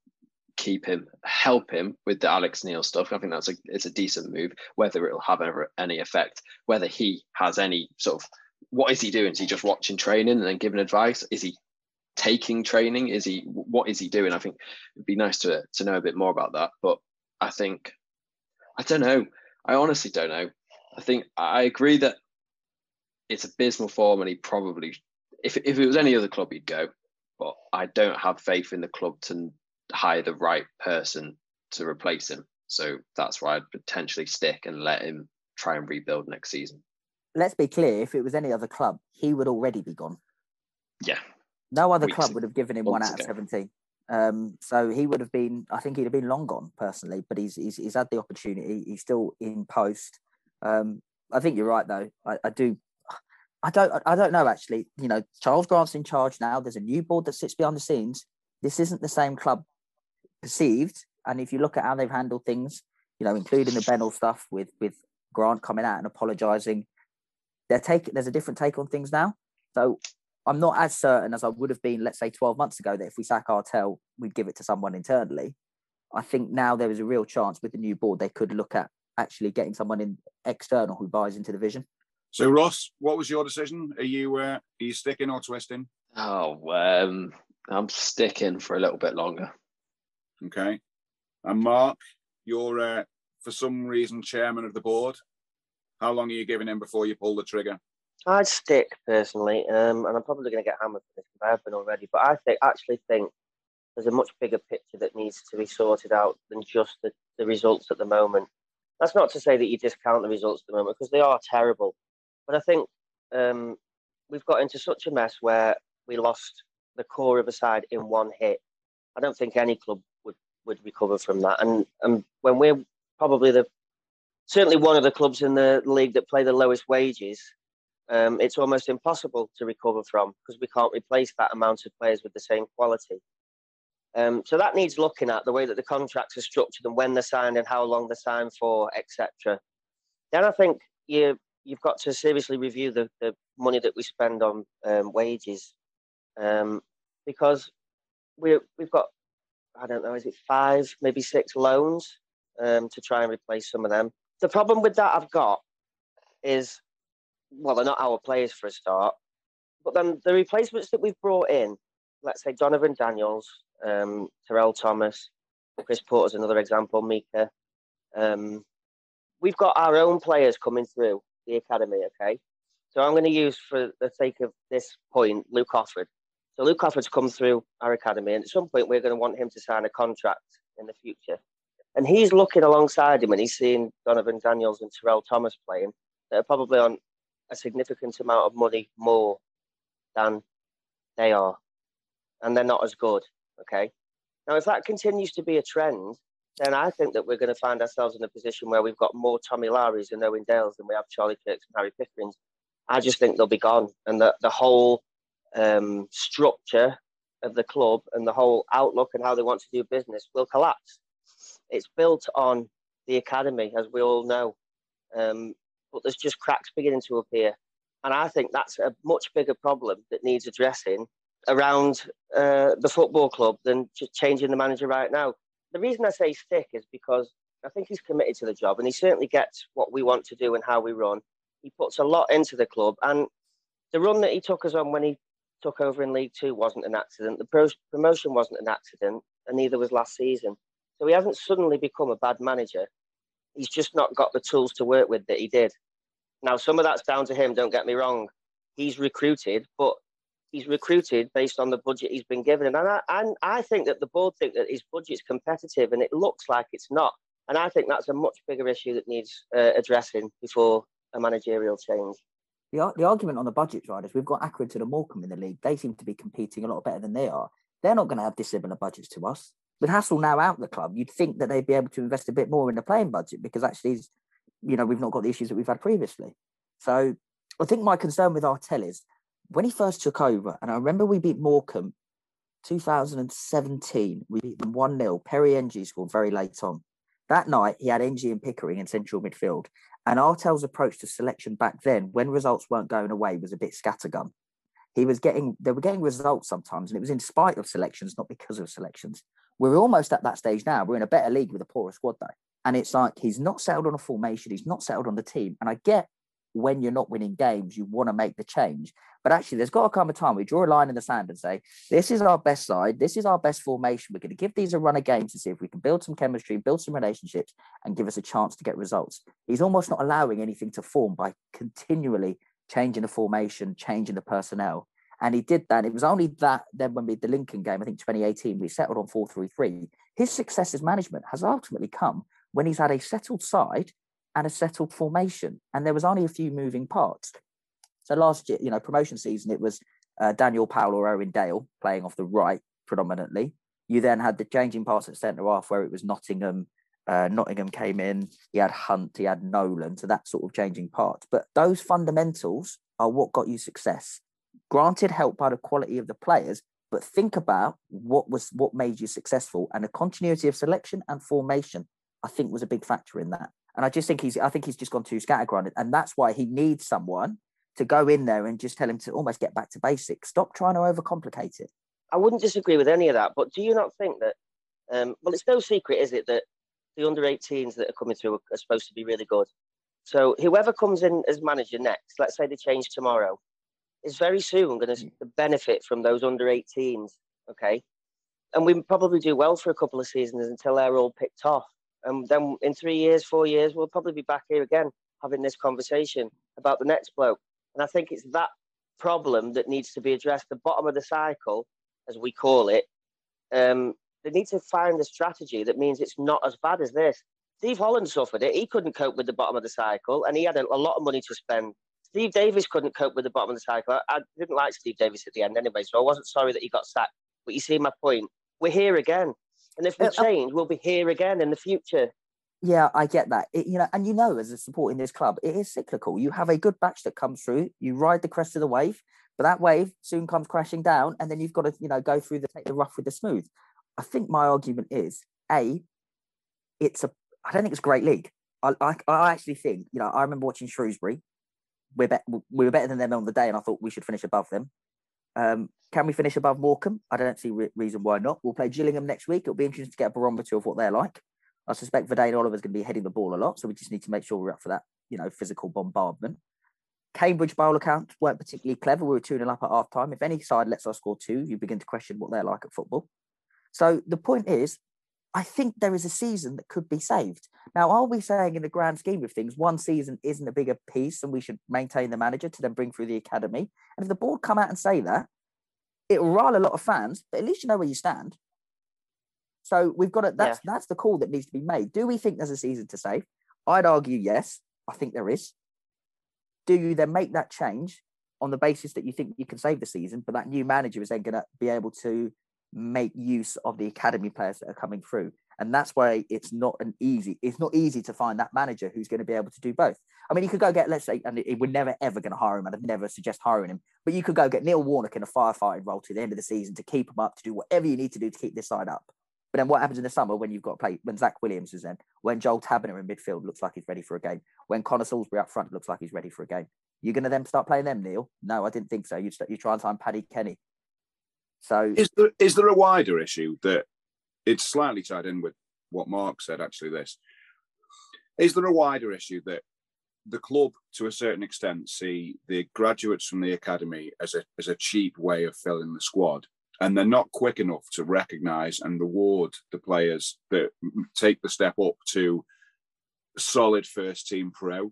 keep him, help him with the Alex Neil stuff. I think that's a it's a decent move. Whether it'll have ever any effect, whether he has any sort of what is he doing? Is he just watching training and then giving advice? Is he taking training? Is he what is he doing? I think it'd be nice to to know a bit more about that. But I think I don't know. I honestly don't know. I think I agree that it's abysmal form and he probably if if it was any other club he'd go. But I don't have faith in the club to hire the right person to replace him. So that's why I'd potentially stick and let him try and rebuild next season. Let's be clear: if it was any other club, he would already be gone. Yeah. No other club would have given him one out ago. of seventeen. Um, so he would have been. I think he'd have been long gone personally. But he's he's, he's had the opportunity. He's still in post. Um, I think you're right though. I, I do. I don't. I don't know actually. You know, Charles Grant's in charge now. There's a new board that sits behind the scenes. This isn't the same club perceived. And if you look at how they've handled things, you know, including the Bennell stuff with with Grant coming out and apologising, they're taking there's a different take on things now. So I'm not as certain as I would have been, let's say, 12 months ago, that if we sack Artell, we'd give it to someone internally. I think now there is a real chance with the new board they could look at actually getting someone in external who buys into the vision. So, Russ, what was your decision? Are you uh, are you sticking or twisting? Oh, um, I'm sticking for a little bit longer. Okay. And Mark, you're uh, for some reason chairman of the board. How long are you giving him before you pull the trigger? I'd stick personally, um, and I'm probably going to get hammered for this because I have been already. But I think actually think there's a much bigger picture that needs to be sorted out than just the, the results at the moment. That's not to say that you discount the results at the moment because they are terrible. But I think um, we've got into such a mess where we lost the core of a side in one hit. I don't think any club would, would recover from that. And and when we're probably the certainly one of the clubs in the league that play the lowest wages, um, it's almost impossible to recover from because we can't replace that amount of players with the same quality. Um, so that needs looking at the way that the contracts are structured and when they're signed and how long they're signed for, etc. Then I think you you've got to seriously review the, the money that we spend on um, wages um, because we we've got I don't know is it five maybe six loans um, to try and replace some of them. The problem with that I've got is well they're not our players for a start, but then the replacements that we've brought in, let's say Donervon Daniels, um, Terell Thomas, Chris Porter's another example, Mika. Um, we've got our own players coming through the academy, okay? So I'm going to use, for the sake of this point, Luke Offord. So Luke Offord's come through our academy, and at some point we're going to want him to sign a contract in the future. And he's looking alongside him, and he's seeing Donervon Daniels and Terell Thomas playing that are probably on a significant amount of money more than they are, and they're not as good. Okay. Now, if that continues to be a trend, then I think that we're going to find ourselves in a position where we've got more Tommy Lowerys and Owen Dales than we have Charlie Kirks and Harry Pickerings. I just think they'll be gone, and the the whole um, structure of the club and the whole outlook and how they want to do business will collapse. It's built on the academy, as we all know, um, but there's just cracks beginning to appear, and I think that's a much bigger problem that needs addressing around uh, the football club than just changing the manager right now. The reason I say stick is because I think he's committed to the job and he certainly gets what we want to do and how we run. He puts a lot into the club, and the run that he took us on when he took over in League Two wasn't an accident. The pro- promotion wasn't an accident, and neither was last season. So he hasn't suddenly become a bad manager. He's just not got the tools to work with that he did. Now, some of that's down to him. Don't get me wrong. He's recruited, but he's recruited based on the budget he's been given. And I, and I think that the board think that his budget's competitive, and it looks like it's not. And I think that's a much bigger issue that needs uh, addressing before a managerial change. The, the argument on the budget riders, we've got Accrington and Morecambe in the league. They seem to be competing a lot better than they are. They're not going to have dissimilar budgets to us. With Hassel now out the club, you'd think that they'd be able to invest a bit more in the playing budget because actually, you know, we've not got the issues that we've had previously. So I think my concern with Artell is when he first took over, and I remember we beat Morecambe 2017, we beat them 1 0. Perry Ng scored very late on. That night, he had Ng and Pickering in central midfield. And Artell's approach to selection back then, when results weren't going away, was a bit scattergun. He was getting, they were getting results sometimes, and it was in spite of selections, not because of selections. We're almost at that stage now. We're in a better league with a poorer squad, though. And it's like he's not settled on a formation, he's not settled on the team. And I get when you're not winning games, you want to make the change. But actually, there's got to come a time we draw a line in the sand and say, this is our best side, this is our best formation. We're going to give these a run of games to see if we can build some chemistry, build some relationships, and give us a chance to get results. He's almost not allowing anything to form by continually changing the formation, changing the personnel. And he did that. It was only that then when we the Lincoln game, I think 2018, we settled on 4-3-3. His success as management has ultimately come when he's had a settled side and a settled formation. And there was only a few moving parts. So last year, you know, promotion season, it was uh, Daniel Powell or Owen Dale playing off the right predominantly. You then had the changing parts at centre half where it was Nottingham. Uh, Nottingham came in. He had Hunt. He had Nolan. So that sort of changing parts. But those fundamentals are what got you success. Granted, help by the quality of the players, but think about what was what made you successful and the continuity of selection and formation. I think was a big factor in that. And I just think he's I think he's just gone too scattergrounded. And that's why he needs someone to go in there and just tell him to almost get back to basics. Stop trying to overcomplicate it. I wouldn't disagree with any of that, but do you not think that? Um, well, it's no secret, is it, that the under 18s that are coming through are supposed to be really good. So whoever comes in as manager next, let's say they change tomorrow, is very soon going to mm. benefit from those under 18s. Okay, and we probably do well for a couple of seasons until they're all picked off, and then in three years, four years, we'll probably be back here again having this conversation about the next bloke. And I think it's that problem that needs to be addressed. The bottom of the cycle, as we call it, um, they need to find a strategy that means it's not as bad as this. Steve Holland suffered it. He couldn't cope with the bottom of the cycle, and he had a, a lot of money to spend. Steve Davis couldn't cope with the bottom of the cycle. I, didn't like Steve Davis at the end anyway, so I wasn't sorry that he got sacked. But you see my point. We're here again, and if we uh, change, we'll be here again in the future. Yeah, I get that. It, you know, and you know, as a support in this club, it is cyclical. You have a good batch that comes through. You ride the crest of the wave, but that wave soon comes crashing down, and then you've got to, you know, go through the take the rough with the smooth. I think my argument is a, it's a. I don't think it's a great league. I, I, I actually think, you know, I remember watching Shrewsbury. We're be- we were better than them on the day, and I thought we should finish above them. Um, can we finish above Morecambe? I don't see re- reason why not. We'll play Gillingham next week. It'll be interesting to get a barometer of what they're like. I suspect Vadaine Oliver's going to be heading the ball a lot, so we just need to make sure we're up for that, you know, physical bombardment. Cambridge bowl account weren't particularly clever. We were 2 0 up at half time. If any side lets us score two, you begin to question what they're like at football. So the point is, I think there is a season that could be saved. Now, are we saying in the grand scheme of things, one season isn't a bigger piece and we should maintain the manager to then bring through the academy? And if the board come out and say that, it will rile a lot of fans, but at least you know where you stand. So we've got to, that's yeah. that's the call that needs to be made. Do we think there's a season to save? I'd argue yes. I think there is. Do you then make that change on the basis that you think you can save the season, but that new manager is then going to be able to make use of the academy players that are coming through? And that's why it's not an easy. It's not easy to find that manager who's going to be able to do both. I mean, you could go get, let's say, and we're never ever going to hire him, and I'd never suggest hiring him. But you could go get Neil Warnock in a firefighting role to the end of the season to keep him up, to do whatever you need to do to keep this side up. But then what happens in the summer when you've got to play when Zach Williams is in, when Joel Tabiner in midfield looks like he's ready for a game, when Connor Salisbury up front looks like he's ready for a game? You're going to then start playing them, Neil? No, I didn't think so. You you try and sign Paddy Kenny. So is there is there a wider issue that it's slightly tied in with what Mark said? Actually, this is there a wider issue that the club, to a certain extent, see the graduates from the academy as a as a cheap way of filling the squad, and they're not quick enough to recognise and reward the players that take the step up to solid first team pro,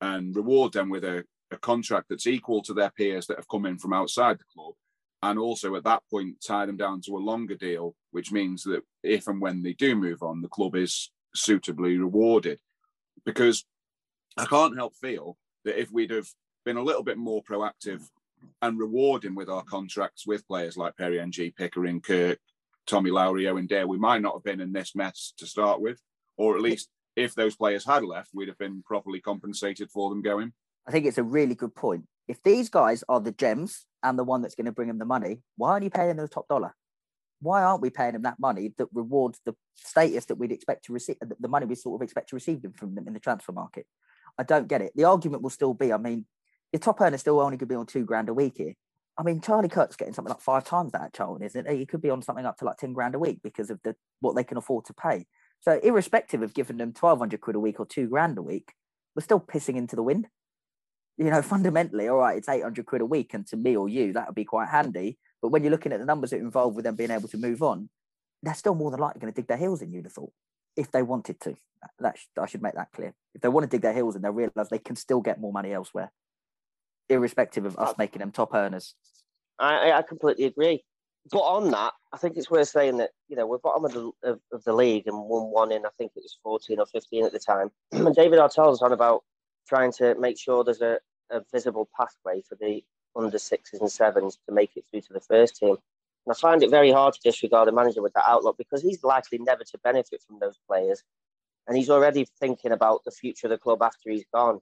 and reward them with a, a contract that's equal to their peers that have come in from outside the club, and also at that point tie them down to a longer deal, which means that if and when they do move on, the club is suitably rewarded. Because I can't help feel that if we'd have been a little bit more proactive and rewarding with our contracts with players like Perry Ng, Pickering, Kirk, Tommy Lowery, Owen Dale, we might not have been in this mess to start with, or at least if those players had left, we'd have been properly compensated for them going. I think it's a really good point. If these guys are the gems and the one that's going to bring them the money, why aren't you paying them the top dollar? Why aren't we paying them that money that rewards the status that we'd expect to receive, the money we sort of expect to receive them from them in the transfer market? I don't get it. The argument will still be, I mean, your top earner still only could be on two grand a week here. I mean, Charlie Kirk's getting something like five times that at Charlton, isn't it? He could be on something up to like 10 grand a week because of the what they can afford to pay. So, irrespective of giving them 1200 quid a week or two grand a week, we're still pissing into the wind. You know, fundamentally, all right, it's 800 quid a week. And to me or you, that would be quite handy. But when you're looking at the numbers that involved with them being able to move on, they're still more than likely going to dig their heels in, you'd have thought, if they wanted to. That, I should make that clear. If they want to dig their heels in, they'll realise they can still get more money elsewhere irrespective of us making them top earners. I, I completely agree. But on that, I think it's worth saying that you know we're bottom of the of, of the league and won one in I think it was fourteen or fifteen at the time. and David Artell's on about trying to make sure there's a, a visible pathway for the under sixes and sevens to make it through to the first team. And I find it very hard to disregard a manager with that outlook because he's likely never to benefit from those players. And he's already thinking about the future of the club after he's gone.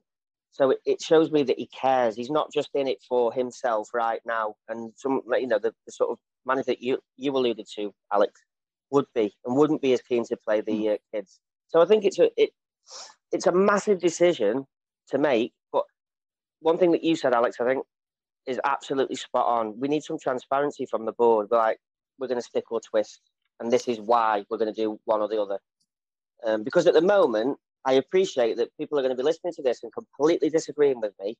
So it, shows me that he cares. He's not just in it for himself right now. And some, you know, the, the sort of manager that you you alluded to, Alex, would be and wouldn't be as keen to play the hmm. uh, kids. So I think it's a it, it's a massive decision to make. But one thing that you said, Alex, I think is absolutely spot on. We need some transparency from the board. We're Like we're going to stick or twist, and this is why we're going to do one or the other. Um, because at the moment, I appreciate that people are going to be listening to this and completely disagreeing with me.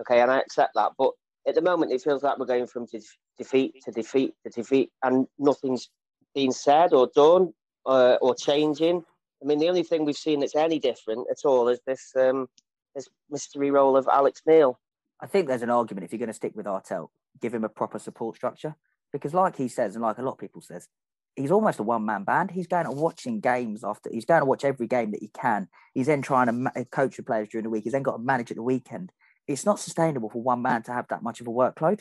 Okay, and I accept that. But at the moment, it feels like we're going from de- defeat to defeat to defeat, and nothing's being said or done uh, or changing. I mean, the only thing we've seen that's any different at all is this um, mystery role of Alex Neil. I think there's an argument if you're going to stick with Artell, give him a proper support structure because, like he says, and like a lot of people says, he's almost a one man band. He's going to watching games after he's going to watch every game that he can. He's then trying to ma- uh, coach the players during the week. He's then got to manage at the weekend. It's not sustainable for one man to have that much of a workload.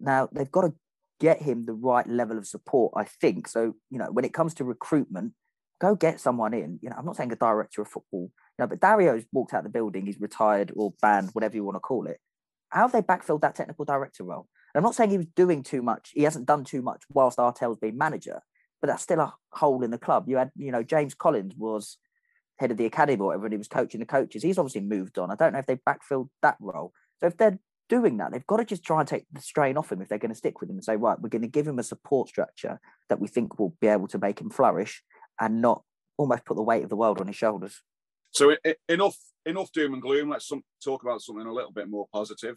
Now they've got to get him the right level of support. I think so. You know, when it comes to recruitment, go get someone in. You know, I'm not saying a director of football. Know, but Dario's walked out the building. He's retired or banned, whatever you want to call it. How have they backfilled that technical director role? And I'm not saying he was doing too much. He hasn't done too much whilst Artell's been manager but that's still a hole in the club. You had, you know, James Collins was head of the academy or whatever, and he was coaching the coaches. He's obviously moved on. I don't know if they backfilled that role. So if they're doing that, they've got to just try and take the strain off him if they're going to stick with him and say, right, we're going to give him a support structure that we think will be able to make him flourish and not almost put the weight of the world on his shoulders. So enough, enough doom and gloom. Let's some, talk about something a little bit more positive.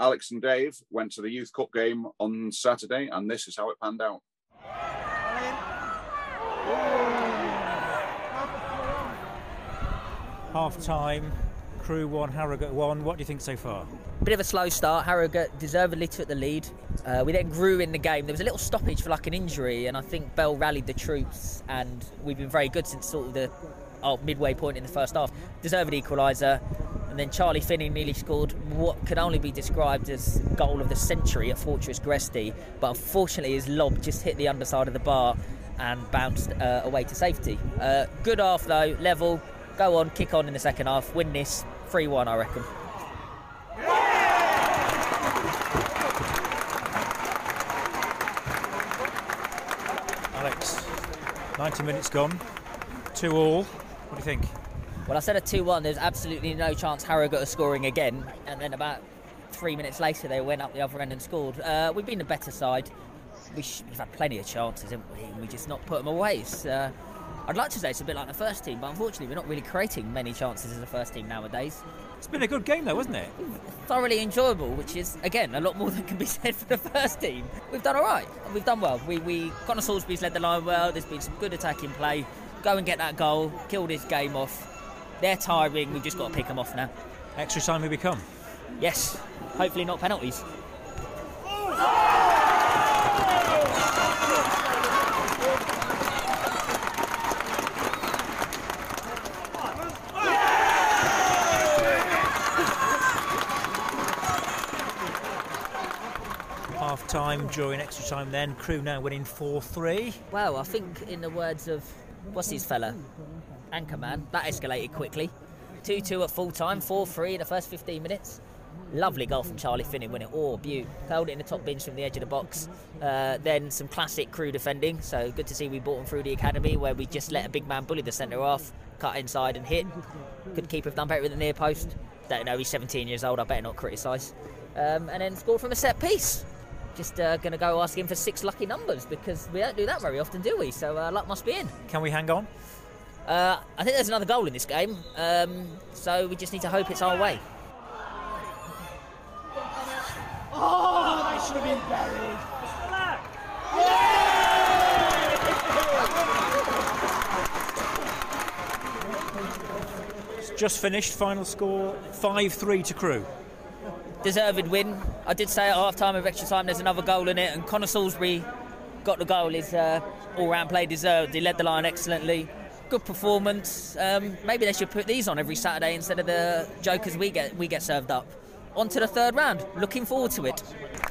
Alex and Dave went to the Youth Cup game on Saturday, and this is how it panned out. Half time, Crewe one, Harrogate one. What do you think so far? Bit of a slow start. Harrogate deservedly took the lead. Uh, we then grew in the game. There was a little stoppage for like an injury, and I think Bell rallied the troops, and we've been very good since sort of the oh, midway point in the first half. Deserved equaliser. And then Charlie Finney nearly scored what could only be described as goal of the century at Fortress Gresty, but unfortunately his lob just hit the underside of the bar and bounced uh, away to safety. Uh, good half though, level. Go on, kick on in the second half, win this 3 1, I reckon. Alex, 90 minutes gone, 2 all. What do you think? Well, I said a 2 1, there's absolutely no chance Harrogate are scoring again. And then about three minutes later, they went up the other end and scored. Uh, we've been the better side. We have had plenty of chances, haven't we? And we just not put them away. Uh, I'd like to say it's a bit like the first team, but unfortunately, we're not really creating many chances as a first team nowadays. It's been a good game, though, wasn't it? Thoroughly enjoyable, which is, again, a lot more than can be said for the first team. We've done all right. We've done well. We, we Connor Salisbury's led the line well. There's been some good attacking play. Go and get that goal, kill this game off they're tiring. We've just got to pick them off now. Extra time we become. Yes. Hopefully not penalties. Half time during extra time, then Crewe now winning 4 3. Well, I think, in the words of what's his fella, Anchorman. That escalated quickly. 2 2 at full time, 4 3 in the first 15 minutes. Lovely goal from Charlie Finney winning. Oh, beaut. Held it in the top bench from the edge of the box. Uh, then some classic Crewe defending. So good to see we brought him through the academy where we just let a big man bully the centre off, cut inside and hit. Good keeper have done better with the near post. Don't know, he's 17 years old. I better not criticise. Um, and then scored from a set piece. Just uh, going to go ask him for six lucky numbers because we don't do that very often, do we? So uh, luck must be in. Can we hang on? Uh, I think there's another goal in this game, um, so we just need to hope it's our way. Oh, they should have been buried. It's just finished. Final score 5 3 to Crewe. Deserved win. I did say at half time of extra time there's another goal in it, and Connor Salisbury got the goal. His uh, all round play deserved. He led the line excellently good performance. Um, maybe they should put these on every Saturday instead of the jokers we get we get served up. On to the third round. Looking forward to it.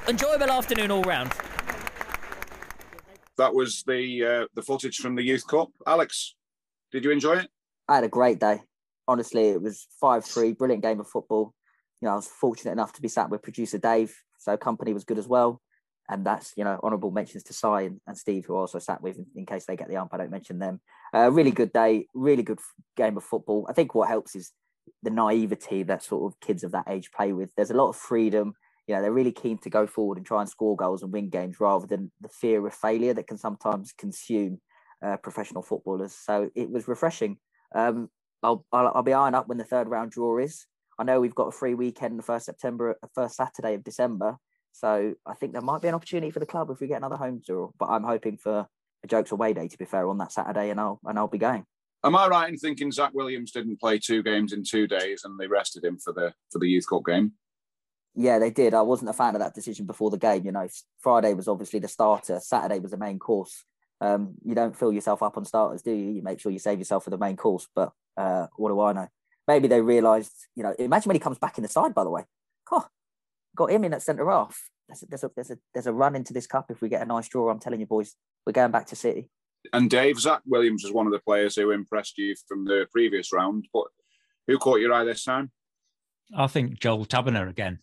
Enjoyable afternoon all round. That was the uh, the footage from the Youth Cup. Alex, did you enjoy it? I had a great day. Honestly, it was five three, brilliant game of football. You know, I was fortunate enough to be sat with producer Dave, so company was good as well and that's you know honourable mentions to Sai and, and, Steve, who also sat with in, in, case they get the ump. I don't mention them. Uh, really good day, really good game of football. I think what helps is the naivety that sort of kids of that age play with. There's a lot of freedom. You know, they're really keen to go forward and try and score goals and win games rather than the fear of failure that can sometimes consume uh, professional footballers. So it was refreshing. Um, I'll, I'll, I'll be eyeing up when the third round draw is. I know we've got a free weekend the first September, first Saturday of December. So I think there might be an opportunity for the club if we get another home draw. But I'm hoping for a jokes away day to be fair on that Saturday, and I'll and I'll be going. Am I right in thinking Zach Williams didn't play two games in two days and they rested him for the for the youth cup game? Yeah, they did. I wasn't a fan of that decision before the game. You know, Friday was obviously the starter. Saturday was the main course. Um, you don't fill yourself up on starters, do you? You make sure you save yourself for the main course. But uh, what do I know? Maybe they realised, you know, imagine when he comes back in the side, by the way. Oh, got him in at centre half. There's a, there's, a, there's, a, there's a run into this cup if we get a nice draw. I'm telling you, boys, we're going back to City. And Dave, Zach Williams was one of the players who impressed you from the previous round. But who caught your eye this time? I think Joel Tabiner again.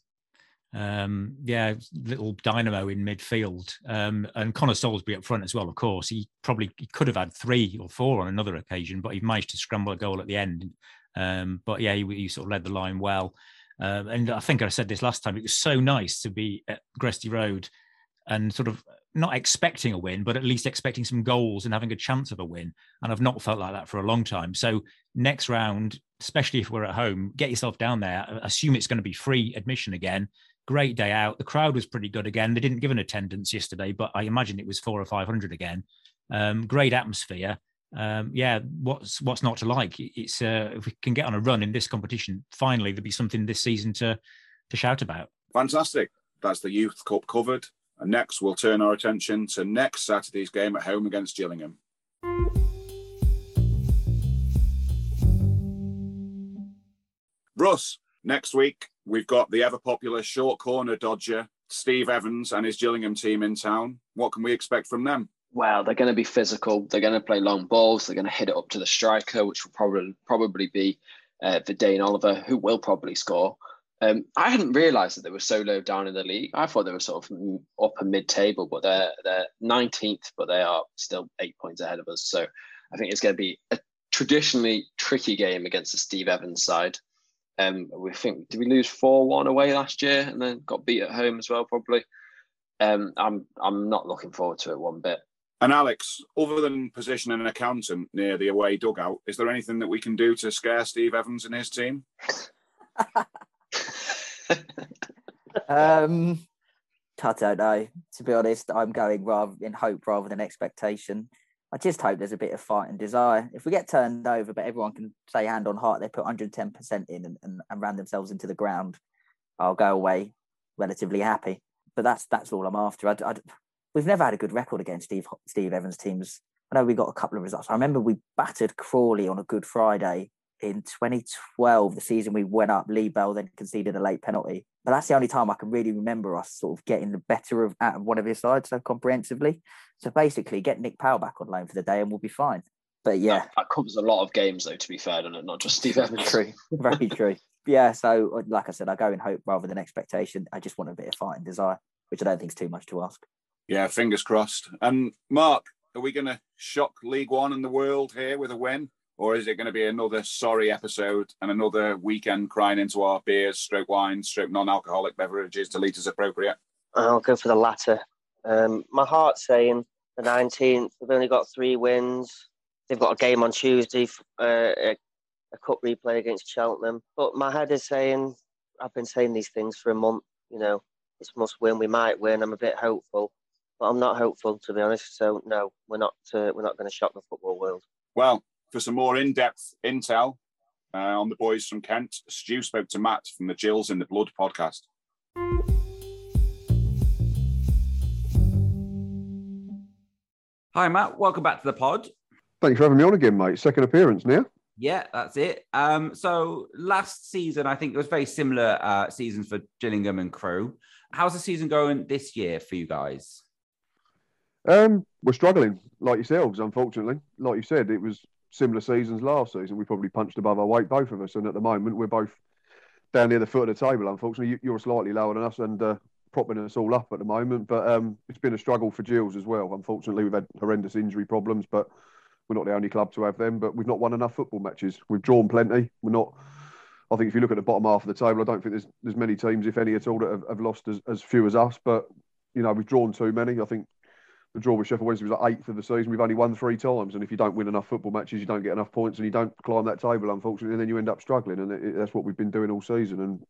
Um, yeah, little dynamo in midfield, um, and Connor Salisbury up front as well. Of course, he probably he could have had three or four on another occasion, but he managed to scramble a goal at the end. Um, but yeah, he, he, sort of led the line well. Um, and I think I said this last time. It was so nice to be at Gresty Road and sort of not expecting a win, but at least expecting some goals and having a chance of a win. And I've not felt like that for a long time. So next round, especially if we're at home, get yourself down there. Assume it's going to be free admission again. Great day out. The crowd was pretty good again. They didn't give an attendance yesterday, but I imagine it was four or five hundred again. Um, great atmosphere um, yeah, what's what's not to like? It's uh, if we can get on a run in this competition, finally there'll be something this season to to shout about. Fantastic. That's the Youth Cup covered. And next, we'll turn our attention to next Saturday's game at home against Gillingham. Russ, next week we've got the ever popular short corner dodger, Steve Evans, and his Gillingham team in town. What can we expect from them? Well, they're going to be physical. They're going to play long balls. They're going to hit it up to the striker, which will probably probably be uh, Dane Oliver, who will probably score. Um, I hadn't realised that they were so low down in the league. I thought they were sort of upper mid-table, but they're they're 19th, but they are still eight points ahead of us. So I think it's going to be a traditionally tricky game against the Steve Evans side. Um, we think did we lose four one away last year and then got beat at home as well probably. Um, I'm I'm not looking forward to it one bit. And Alex, other than positioning an accountant near the away dugout, is there anything that we can do to scare Steve Evans and his team? um, I don't know. To be honest, I'm going rather in hope rather than expectation. I just hope there's a bit of fight and desire. If we get turned over, but everyone can say hand on heart they put 110% in and, and, and ran themselves into the ground, I'll go away relatively happy. But that's that's all I'm after. I, I, we've never had a good record against Steve Steve Evans teams. I know we got a couple of results. I remember we battered Crawley on a Good Friday in 2012, the season we went up. Lee Bell then conceded a late penalty, but that's the only time I can really remember us sort of getting the better of out of one of his sides so comprehensively. So basically, get Nick Powell back on loan for the day, and we'll be fine. But yeah, that, that covers a lot of games, though. To be fair, it? Not just Steve Evans. True, very true. Yeah, so like I said, I go in hope rather than expectation. I just want a bit of fight and desire, which I don't think is too much to ask. Yeah, fingers crossed. And Mark, are we going to shock League One and the world here with a win? Or is it going to be another sorry episode and another weekend crying into our beers, stroke wine, stroke non alcoholic beverages to as appropriate? I'll go for the latter. Um, my heart's saying the 19th, they've only got three wins. They've got a game on Tuesday, uh, a, a cup replay against Cheltenham. But my head is saying, I've been saying these things for a month, you know, it's must win, we might win. I'm a bit hopeful but I'm not hopeful to be honest. So no, we're not uh, we're not going to shock the football world. Well, for some more in-depth intel uh, on the boys from Kent, Stu spoke to Matt from the Gills in the Blood podcast. Hi, Matt. Welcome back to the pod. Thanks for having me on again, mate. Second appearance now. Yeah, that's it. Um, so last season, I think it was very similar uh, seasons for Gillingham and Crewe. How's the season going this year for you guys? Um, we're struggling, like yourselves, unfortunately. Like you said, it was similar seasons last season. We probably punched above our weight, both of us. And at the moment, we're both down near the foot of the table, unfortunately. You're slightly lower than us and uh, propping us all up at the moment. But um, it's been a struggle for Gills as well. Unfortunately, we've had horrendous injury problems, but we're not the only club to have them. But we've not won enough football matches. We've drawn plenty. We're not. I think if you look at the bottom half of the table, I don't think there's there's many teams, if any at all, that have, have lost as, as few as us. But you know, we've drawn too many. I think the draw with Sheffield Wednesday was like eighth of the season. We've only won three times, and if you don't win enough football matches, you don't get enough points, and you don't climb that table, unfortunately, and then you end up struggling. And it, it, that's what we've been doing all season. And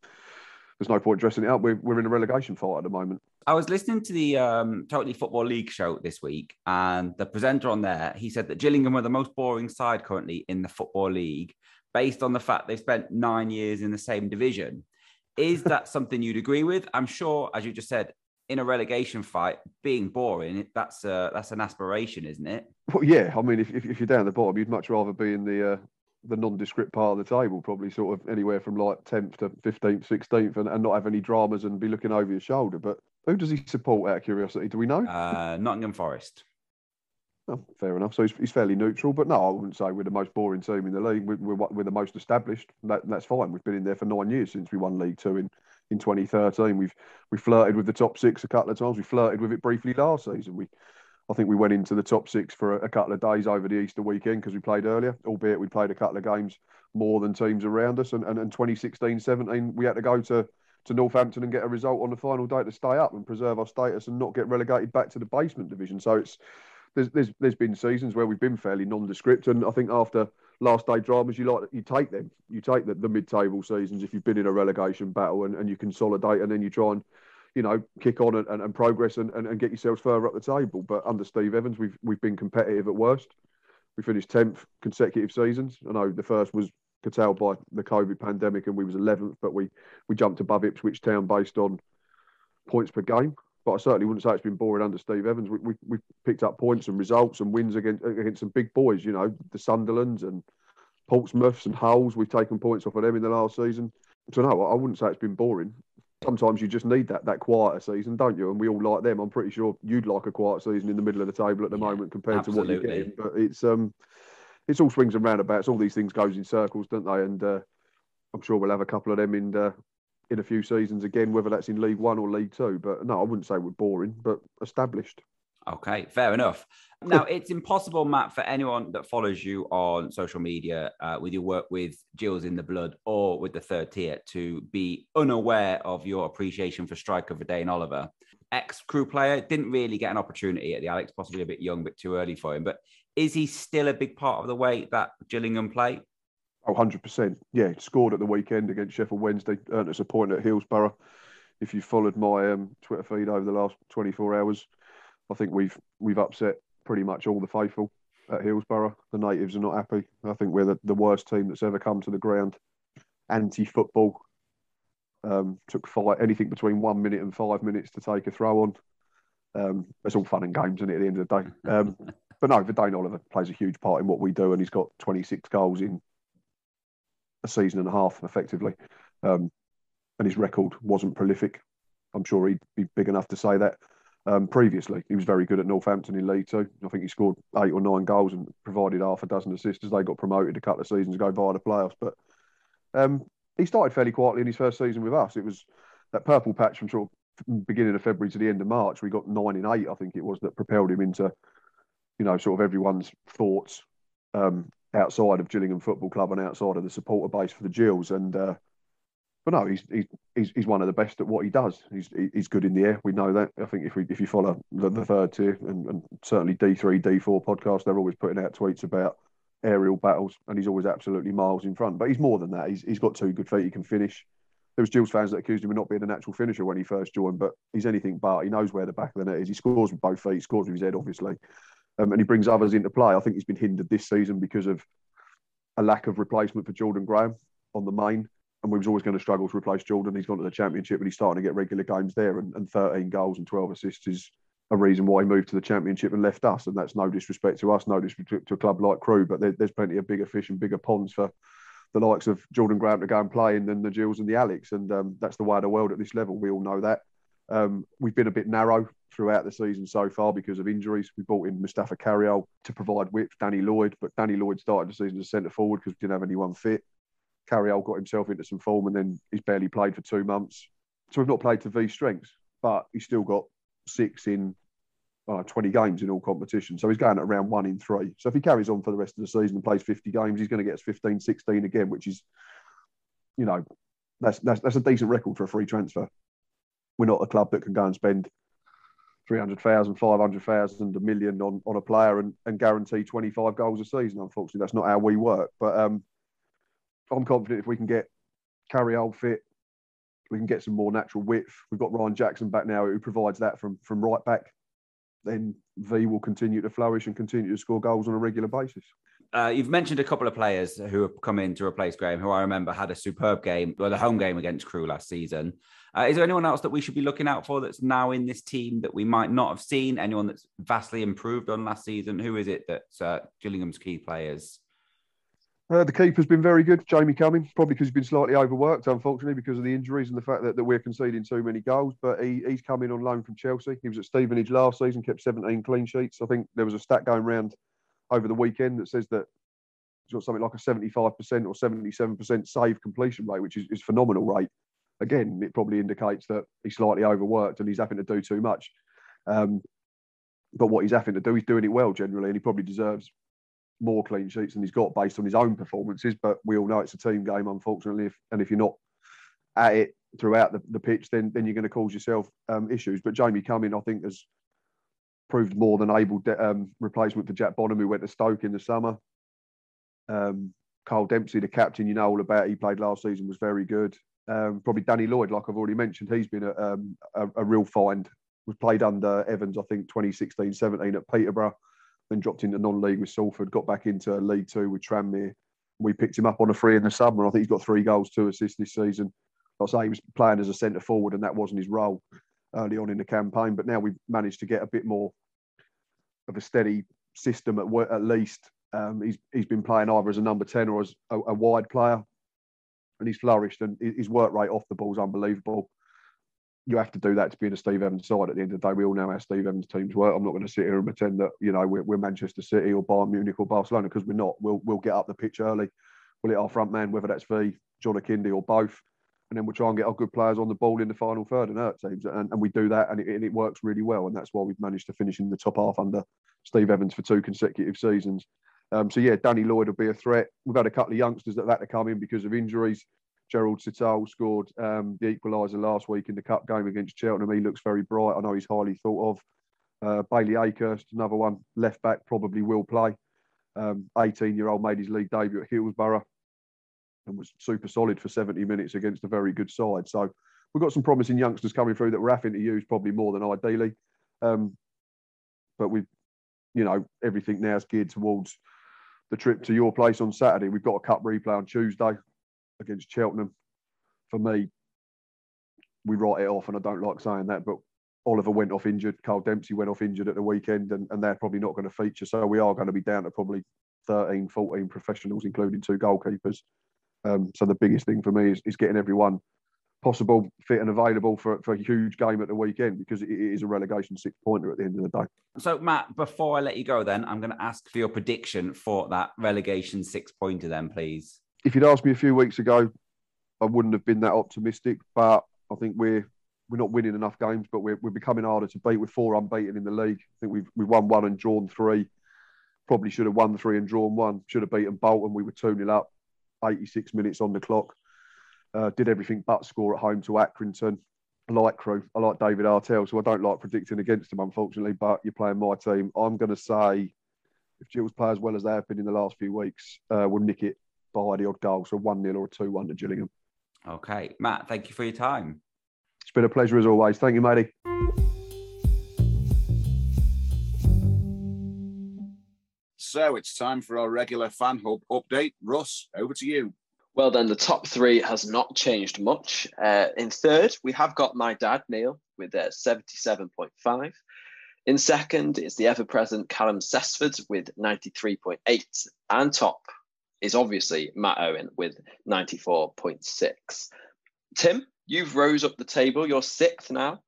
there's no point dressing it up. We're, we're in a relegation fight at the moment. I was listening to the um, Totally Football League show this week, and the presenter on there he said that Gillingham are the most boring side currently in the football league, based on the fact they've spent nine years in the same division. Is that something you'd agree with? I'm sure, as you just said, in a relegation fight, being boring, that's uh, that's an aspiration, isn't it? Well, yeah. I mean, if, if, if you're down the bottom, you'd much rather be in the uh, the nondescript part of the table, probably sort of anywhere from like 10th to 15th, 16th, and, and not have any dramas and be looking over your shoulder. But who does he support out of curiosity? Do we know? Uh, Nottingham Forest. Oh, fair enough. So he's, he's fairly neutral, but no, I wouldn't say we're the most boring team in the league. We're, we're, we're the most established. That, that's fine. We've been in there for nine years since we won League Two in, in 2013. We've we flirted with the top six a couple of times. We flirted with it briefly last season. We I think we went into the top six for a, a couple of days over the Easter weekend because we played earlier, albeit we played a couple of games more than teams around us. And, and, and 2016 17, we had to go to, to Northampton and get a result on the final day to stay up and preserve our status and not get relegated back to the basement division. So it's there's there's, there's been seasons where we've been fairly nondescript. And I think after last day dramas, you like you take them. You take the, the mid table seasons if you've been in a relegation battle and, and you consolidate and then you try and you know, kick on and, and, and progress and, and, and, get yourselves further up the table. But under Steve Evans, we've we've been competitive at worst. We finished tenth consecutive seasons. I know the first was curtailed by the COVID pandemic, and we was eleventh, but we we jumped above Ipswich Town based on points per game. But I certainly wouldn't say it's been boring under Steve Evans. We we, we picked up points and results and wins against against some big boys. You know, the Sunderlands and Portsmouths and Hulls. We've taken points off of them in the last season. So no, I wouldn't say it's been boring sometimes you just need that that quieter season, don't you? And we all like them. I'm pretty sure you'd like a quiet season in the middle of the table at the yeah, moment compared absolutely. to what you're getting. But it's um, it's all swings and roundabouts. All these things goes in circles, don't they? And uh, I'm sure we'll have a couple of them in uh, in a few seasons again, whether that's in League One or League Two. But no, I wouldn't say we're boring, but established. Okay, fair enough. Now, it's impossible, Matt, for anyone that follows you on social media uh, with your work with Gills in the Blood or with the third tier to be unaware of your appreciation for striker Dane Oliver. Ex Crewe player, didn't really get an opportunity at the Alex, possibly a bit young, a bit too early for him. But is he still a big part of the way that Gillingham play? Oh, 100%. Yeah, scored at the weekend against Sheffield Wednesday, earned us a point at Hillsborough. If you followed my um, Twitter feed over the last 24 hours, I think we've we've upset pretty much all the faithful at Hillsborough. The natives are not happy. I think we're the, the worst team that's ever come to the ground. Anti-football. Um, took five, anything between one minute and five minutes to take a throw on. Um, it's all fun and games, it, at the end of the day? Um, but no, Dane Oliver plays a huge part in what we do, and he's got 26 goals in a season and a half, effectively. Um, and his record wasn't prolific. I'm sure he'd be big enough to say that um, previously. He was very good at Northampton in League Two. I think he scored eight or nine goals and provided half a dozen assists as they got promoted a couple of seasons ago via the playoffs. But um, he started fairly quietly in his first season with us. It was that purple patch from sort of beginning of February to the end of March. We got nine in eight, I think it was, that propelled him into, you know, sort of everyone's thoughts um, outside of Gillingham Football Club and outside of the supporter base for the Gills. And uh, but no, he's, he's he's one of the best at what he does. He's he's good in the air. We know that. I think if we if you follow the, the third tier and, and certainly D three D four podcast, they're always putting out tweets about aerial battles, and he's always absolutely miles in front. But he's more than that. He's he's got two good feet. He can finish. There was Gills fans that accused him of not being a natural finisher when he first joined, but he's anything but. He knows where the back of the net is. He scores with both feet. He scores with his head, obviously, um, and he brings others into play. I think he's been hindered this season because of a lack of replacement for Jordan Graham on the main and we was always going to struggle to replace Jordan. He's gone to the championship and he's starting to get regular games there. And, and 13 goals and 12 assists is a reason why he moved to the championship and left us. And that's no disrespect to us, no disrespect to a club like Crewe, but there, there's plenty of bigger fish and bigger ponds for the likes of Jordan Graham to go and play in than the Gills and the Alex. And um, that's the way of the world at this level. We all know that. Um, we've been a bit narrow throughout the season so far because of injuries. We brought in Mustafa Carayol to provide width, Danny Lloyd, but Danny Lloyd started the season as centre forward because we didn't have anyone fit. Carayol got himself into some form and then he's barely played for two months. So we've not played to V strengths, but he's still got six in uh, 20 games in all competitions. So he's going at around one in three. So if he carries on for the rest of the season and plays 50 games, he's going to get us 15, 16 again, which is you know, that's, that's that's a decent record for a free transfer. We're not a club that can go and spend 300,000, 500,000, a million on, on a player and, and guarantee 25 goals a season. Unfortunately, that's not how we work. But um, I'm confident if we can get Carayol fit, we can get some more natural width. We've got Ryan Jackson back now who provides that from, from right back. Then V will continue to flourish and continue to score goals on a regular basis. Uh, you've mentioned a couple of players who have come in to replace Graham, who I remember had a superb game, or the home game against Crewe last season. Uh, is there anyone else that we should be looking out for that's now in this team that we might not have seen? Anyone that's vastly improved on last season? Who is it that's uh, Gillingham's key players? Uh, the keeper's been very good, Jamie Cumming, probably because he's been slightly overworked, unfortunately, because of the injuries and the fact that, that we're conceding too many goals. But he, he's come in on loan from Chelsea. He was at Stevenage last season, kept 17 clean sheets. I think there was a stat going around over the weekend that says that he's got something like a 75% or 77% save completion rate, which is, is phenomenal rate. Again, it probably indicates that he's slightly overworked and he's having to do too much. Um, but what he's having to do, he's doing it well generally, and he probably deserves more clean sheets than he's got based on his own performances. But we all know it's a team game, unfortunately. If, and if you're not at it throughout the, the pitch, then then you're going to cause yourself um, issues. But Jamie Cumming, I think, has proved more than able de- um, replacement for Jack Bonham, who went to Stoke in the summer. Um, Kyle Dempsey, the captain, you know all about. He played last season, was very good. Um, probably Danny Lloyd, like I've already mentioned, he's been a, um, a, a real find. Was played under Evans, I think, 2016 17 at Peterborough then dropped into non-league with Salford, got back into League Two with Tranmere. We picked him up on a free in the summer. I think he's got three goals, two assists this season. I say he was playing as a centre forward, and that wasn't his role early on in the campaign. But now we've managed to get a bit more of a steady system at, at least. Um, he's he's been playing either as a number ten or as a, a wide player, and he's flourished. And his work rate off the ball is unbelievable you have to do that to be in a Steve Evans side. At the end of the day, we all know how Steve Evans teams work. I'm not going to sit here and pretend that you know we're, we're Manchester City or Bayern Munich or Barcelona because we're not. We'll we'll get up the pitch early. We'll hit our front man, whether that's V, John Akinde or both, and then we'll try and get our good players on the ball in the final third and hurt teams. And, and we do that, and it, and it works really well. And that's why we've managed to finish in the top half under Steve Evans for two consecutive seasons. Um, so yeah, Danny Lloyd will be a threat. We've had a couple of youngsters that had to come in because of injuries. Gerald Sithole scored um, the equaliser last week in the cup game against Cheltenham. He looks very bright. I know he's highly thought of. Uh, Bailey Akehurst, another one, left back, probably will play. 18 um, made his league debut at Hillsborough and was super solid for 70 minutes against a very good side. So we've got some promising youngsters coming through that we're having to use probably more than ideally. Um, but we've, you know, everything now is geared towards the trip to your place on Saturday. We've got a cup replay on Tuesday against Cheltenham. For me, we write it off, and I don't like saying that, but Oliver went off injured. Kyle Dempsey went off injured at the weekend, and, and they're probably not going to feature. So we are going to be down to probably 13, 14 professionals, including two goalkeepers. Um, so the biggest thing for me is, is getting everyone possible, fit and available for, for a huge game at the weekend because it is a relegation six pointer at the end of the day. So, Matt, before I let you go, then I'm going to ask for your prediction for that relegation six pointer, then, please if you'd asked me a few weeks ago, I wouldn't have been that optimistic. But I think we're we're not winning enough games, but we're, we're becoming harder to beat. We're four unbeaten in the league. I think we've we've won one and drawn three. Probably should have won three and drawn one. Should have beaten Bolton. We were 2 0 up, 86 minutes on the clock. Uh, did everything but score at home to Accrington. I like Crewe. I like David Artell, so I don't like predicting against him, unfortunately. But you're playing my team. I'm going to say, if Gills play as well as they have been in the last few weeks, uh, we'll nick it by the odd goal, so 1 0 or 2 1 to Gillingham. Okay. Matt, thank you for your time. It's been a pleasure as always. Thank you, matey. So it's time for our regular fan hub update. Russ, over to you. Well, then the top three has not changed much. Uh, in third, we have got my dad, Neil, with uh, 77.5. In second is the ever present Callum Sesford with 93.8. And top, is obviously Matt Owen with 94.6. Tim, you've rose up the table. You're sixth now.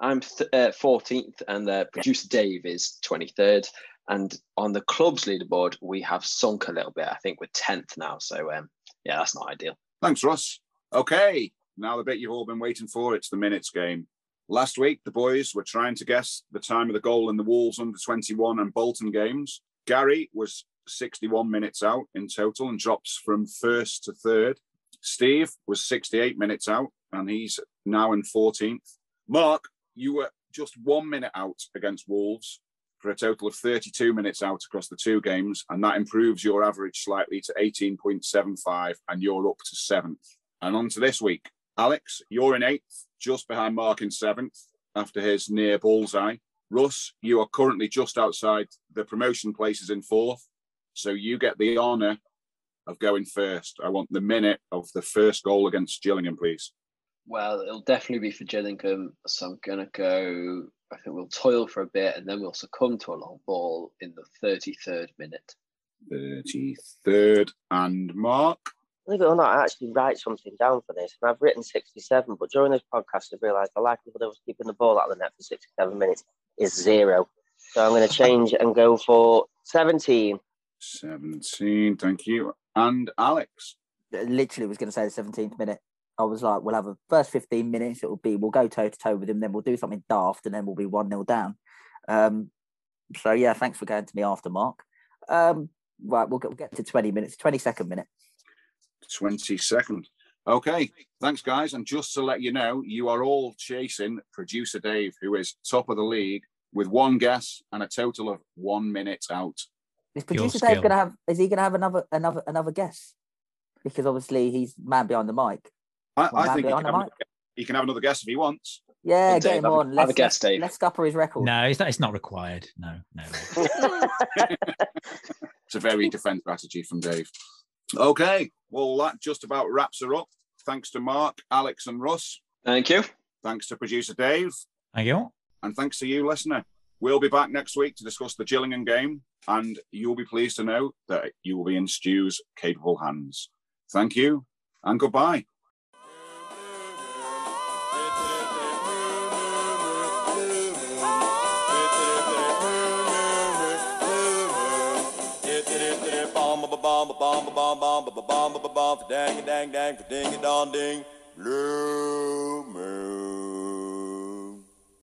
I'm th- uh, 14th, and uh, producer Dave is 23rd. And on the club's leaderboard, we have sunk a little bit. I think we're 10th now. So, um, yeah, that's not ideal. Thanks, Russ. Okay, now the bit you've all been waiting for it's the minutes game. Last week, the boys were trying to guess the time of the goal in the Wolves under 21 and Bolton games. Gary was 61 minutes out in total and drops from first to third. Steve was 68 minutes out, and he's now in 14th. Mark, you were just one minute out against Wolves for a total of 32 minutes out across the two games, and that improves your average slightly to 18.75, and you're up to seventh. And on to this week. Alex, you're in eighth, just behind Mark in seventh after his near bullseye. Russ, you are currently just outside the promotion places in fourth. So you get the honour of going first. I want the minute of the first goal against Gillingham, please. Well, it'll definitely be for Gillingham. So I'm going to go, I think we'll toil for a bit and then we'll succumb to a long ball in the 33rd minute. 33rd. And Mark? Believe it or not, I actually write something down for this, and I've written 67. But during this podcast, I've realised the likelihood of us keeping the ball out of the net for 67 minutes is zero. So I'm going to change and go for 17. 17. Thank you. And Alex? Literally was going to say the 17th minute. I was like, we'll have a first 15 minutes. It will be, we'll go toe to toe with him, then we'll do something daft, and then we'll be 1 0 down. Um, so, yeah, thanks for going to me after, Mark. Um, right, we'll get, we'll get to 20 minutes, 22nd minute. 22nd. Okay, thanks, guys. And just to let you know, you are all chasing producer Dave, who is top of the league with one guess and a total of one minute out. Is producer Dave going to have? Is he going to have another another another guess? Because obviously he's man behind the mic. I, I think he can, have, he can, have, another guess if he wants. Yeah, well, get Dave, him on. Let's, have a guess, Dave. Let's scupper his record. No, it's not, it's not required. No, no. it's a very defense strategy from Dave. Okay, well, that just about wraps her up. Thanks to Mark, Alex, and Russ. Thank you. Thanks to producer Dave. Thank you. And thanks to you, listener. We'll be back next week to discuss the Gillingham game, and you'll be pleased to know that you will be in Stu's capable hands. Thank you, and goodbye. Dang dang dang ding dong ding blue moon.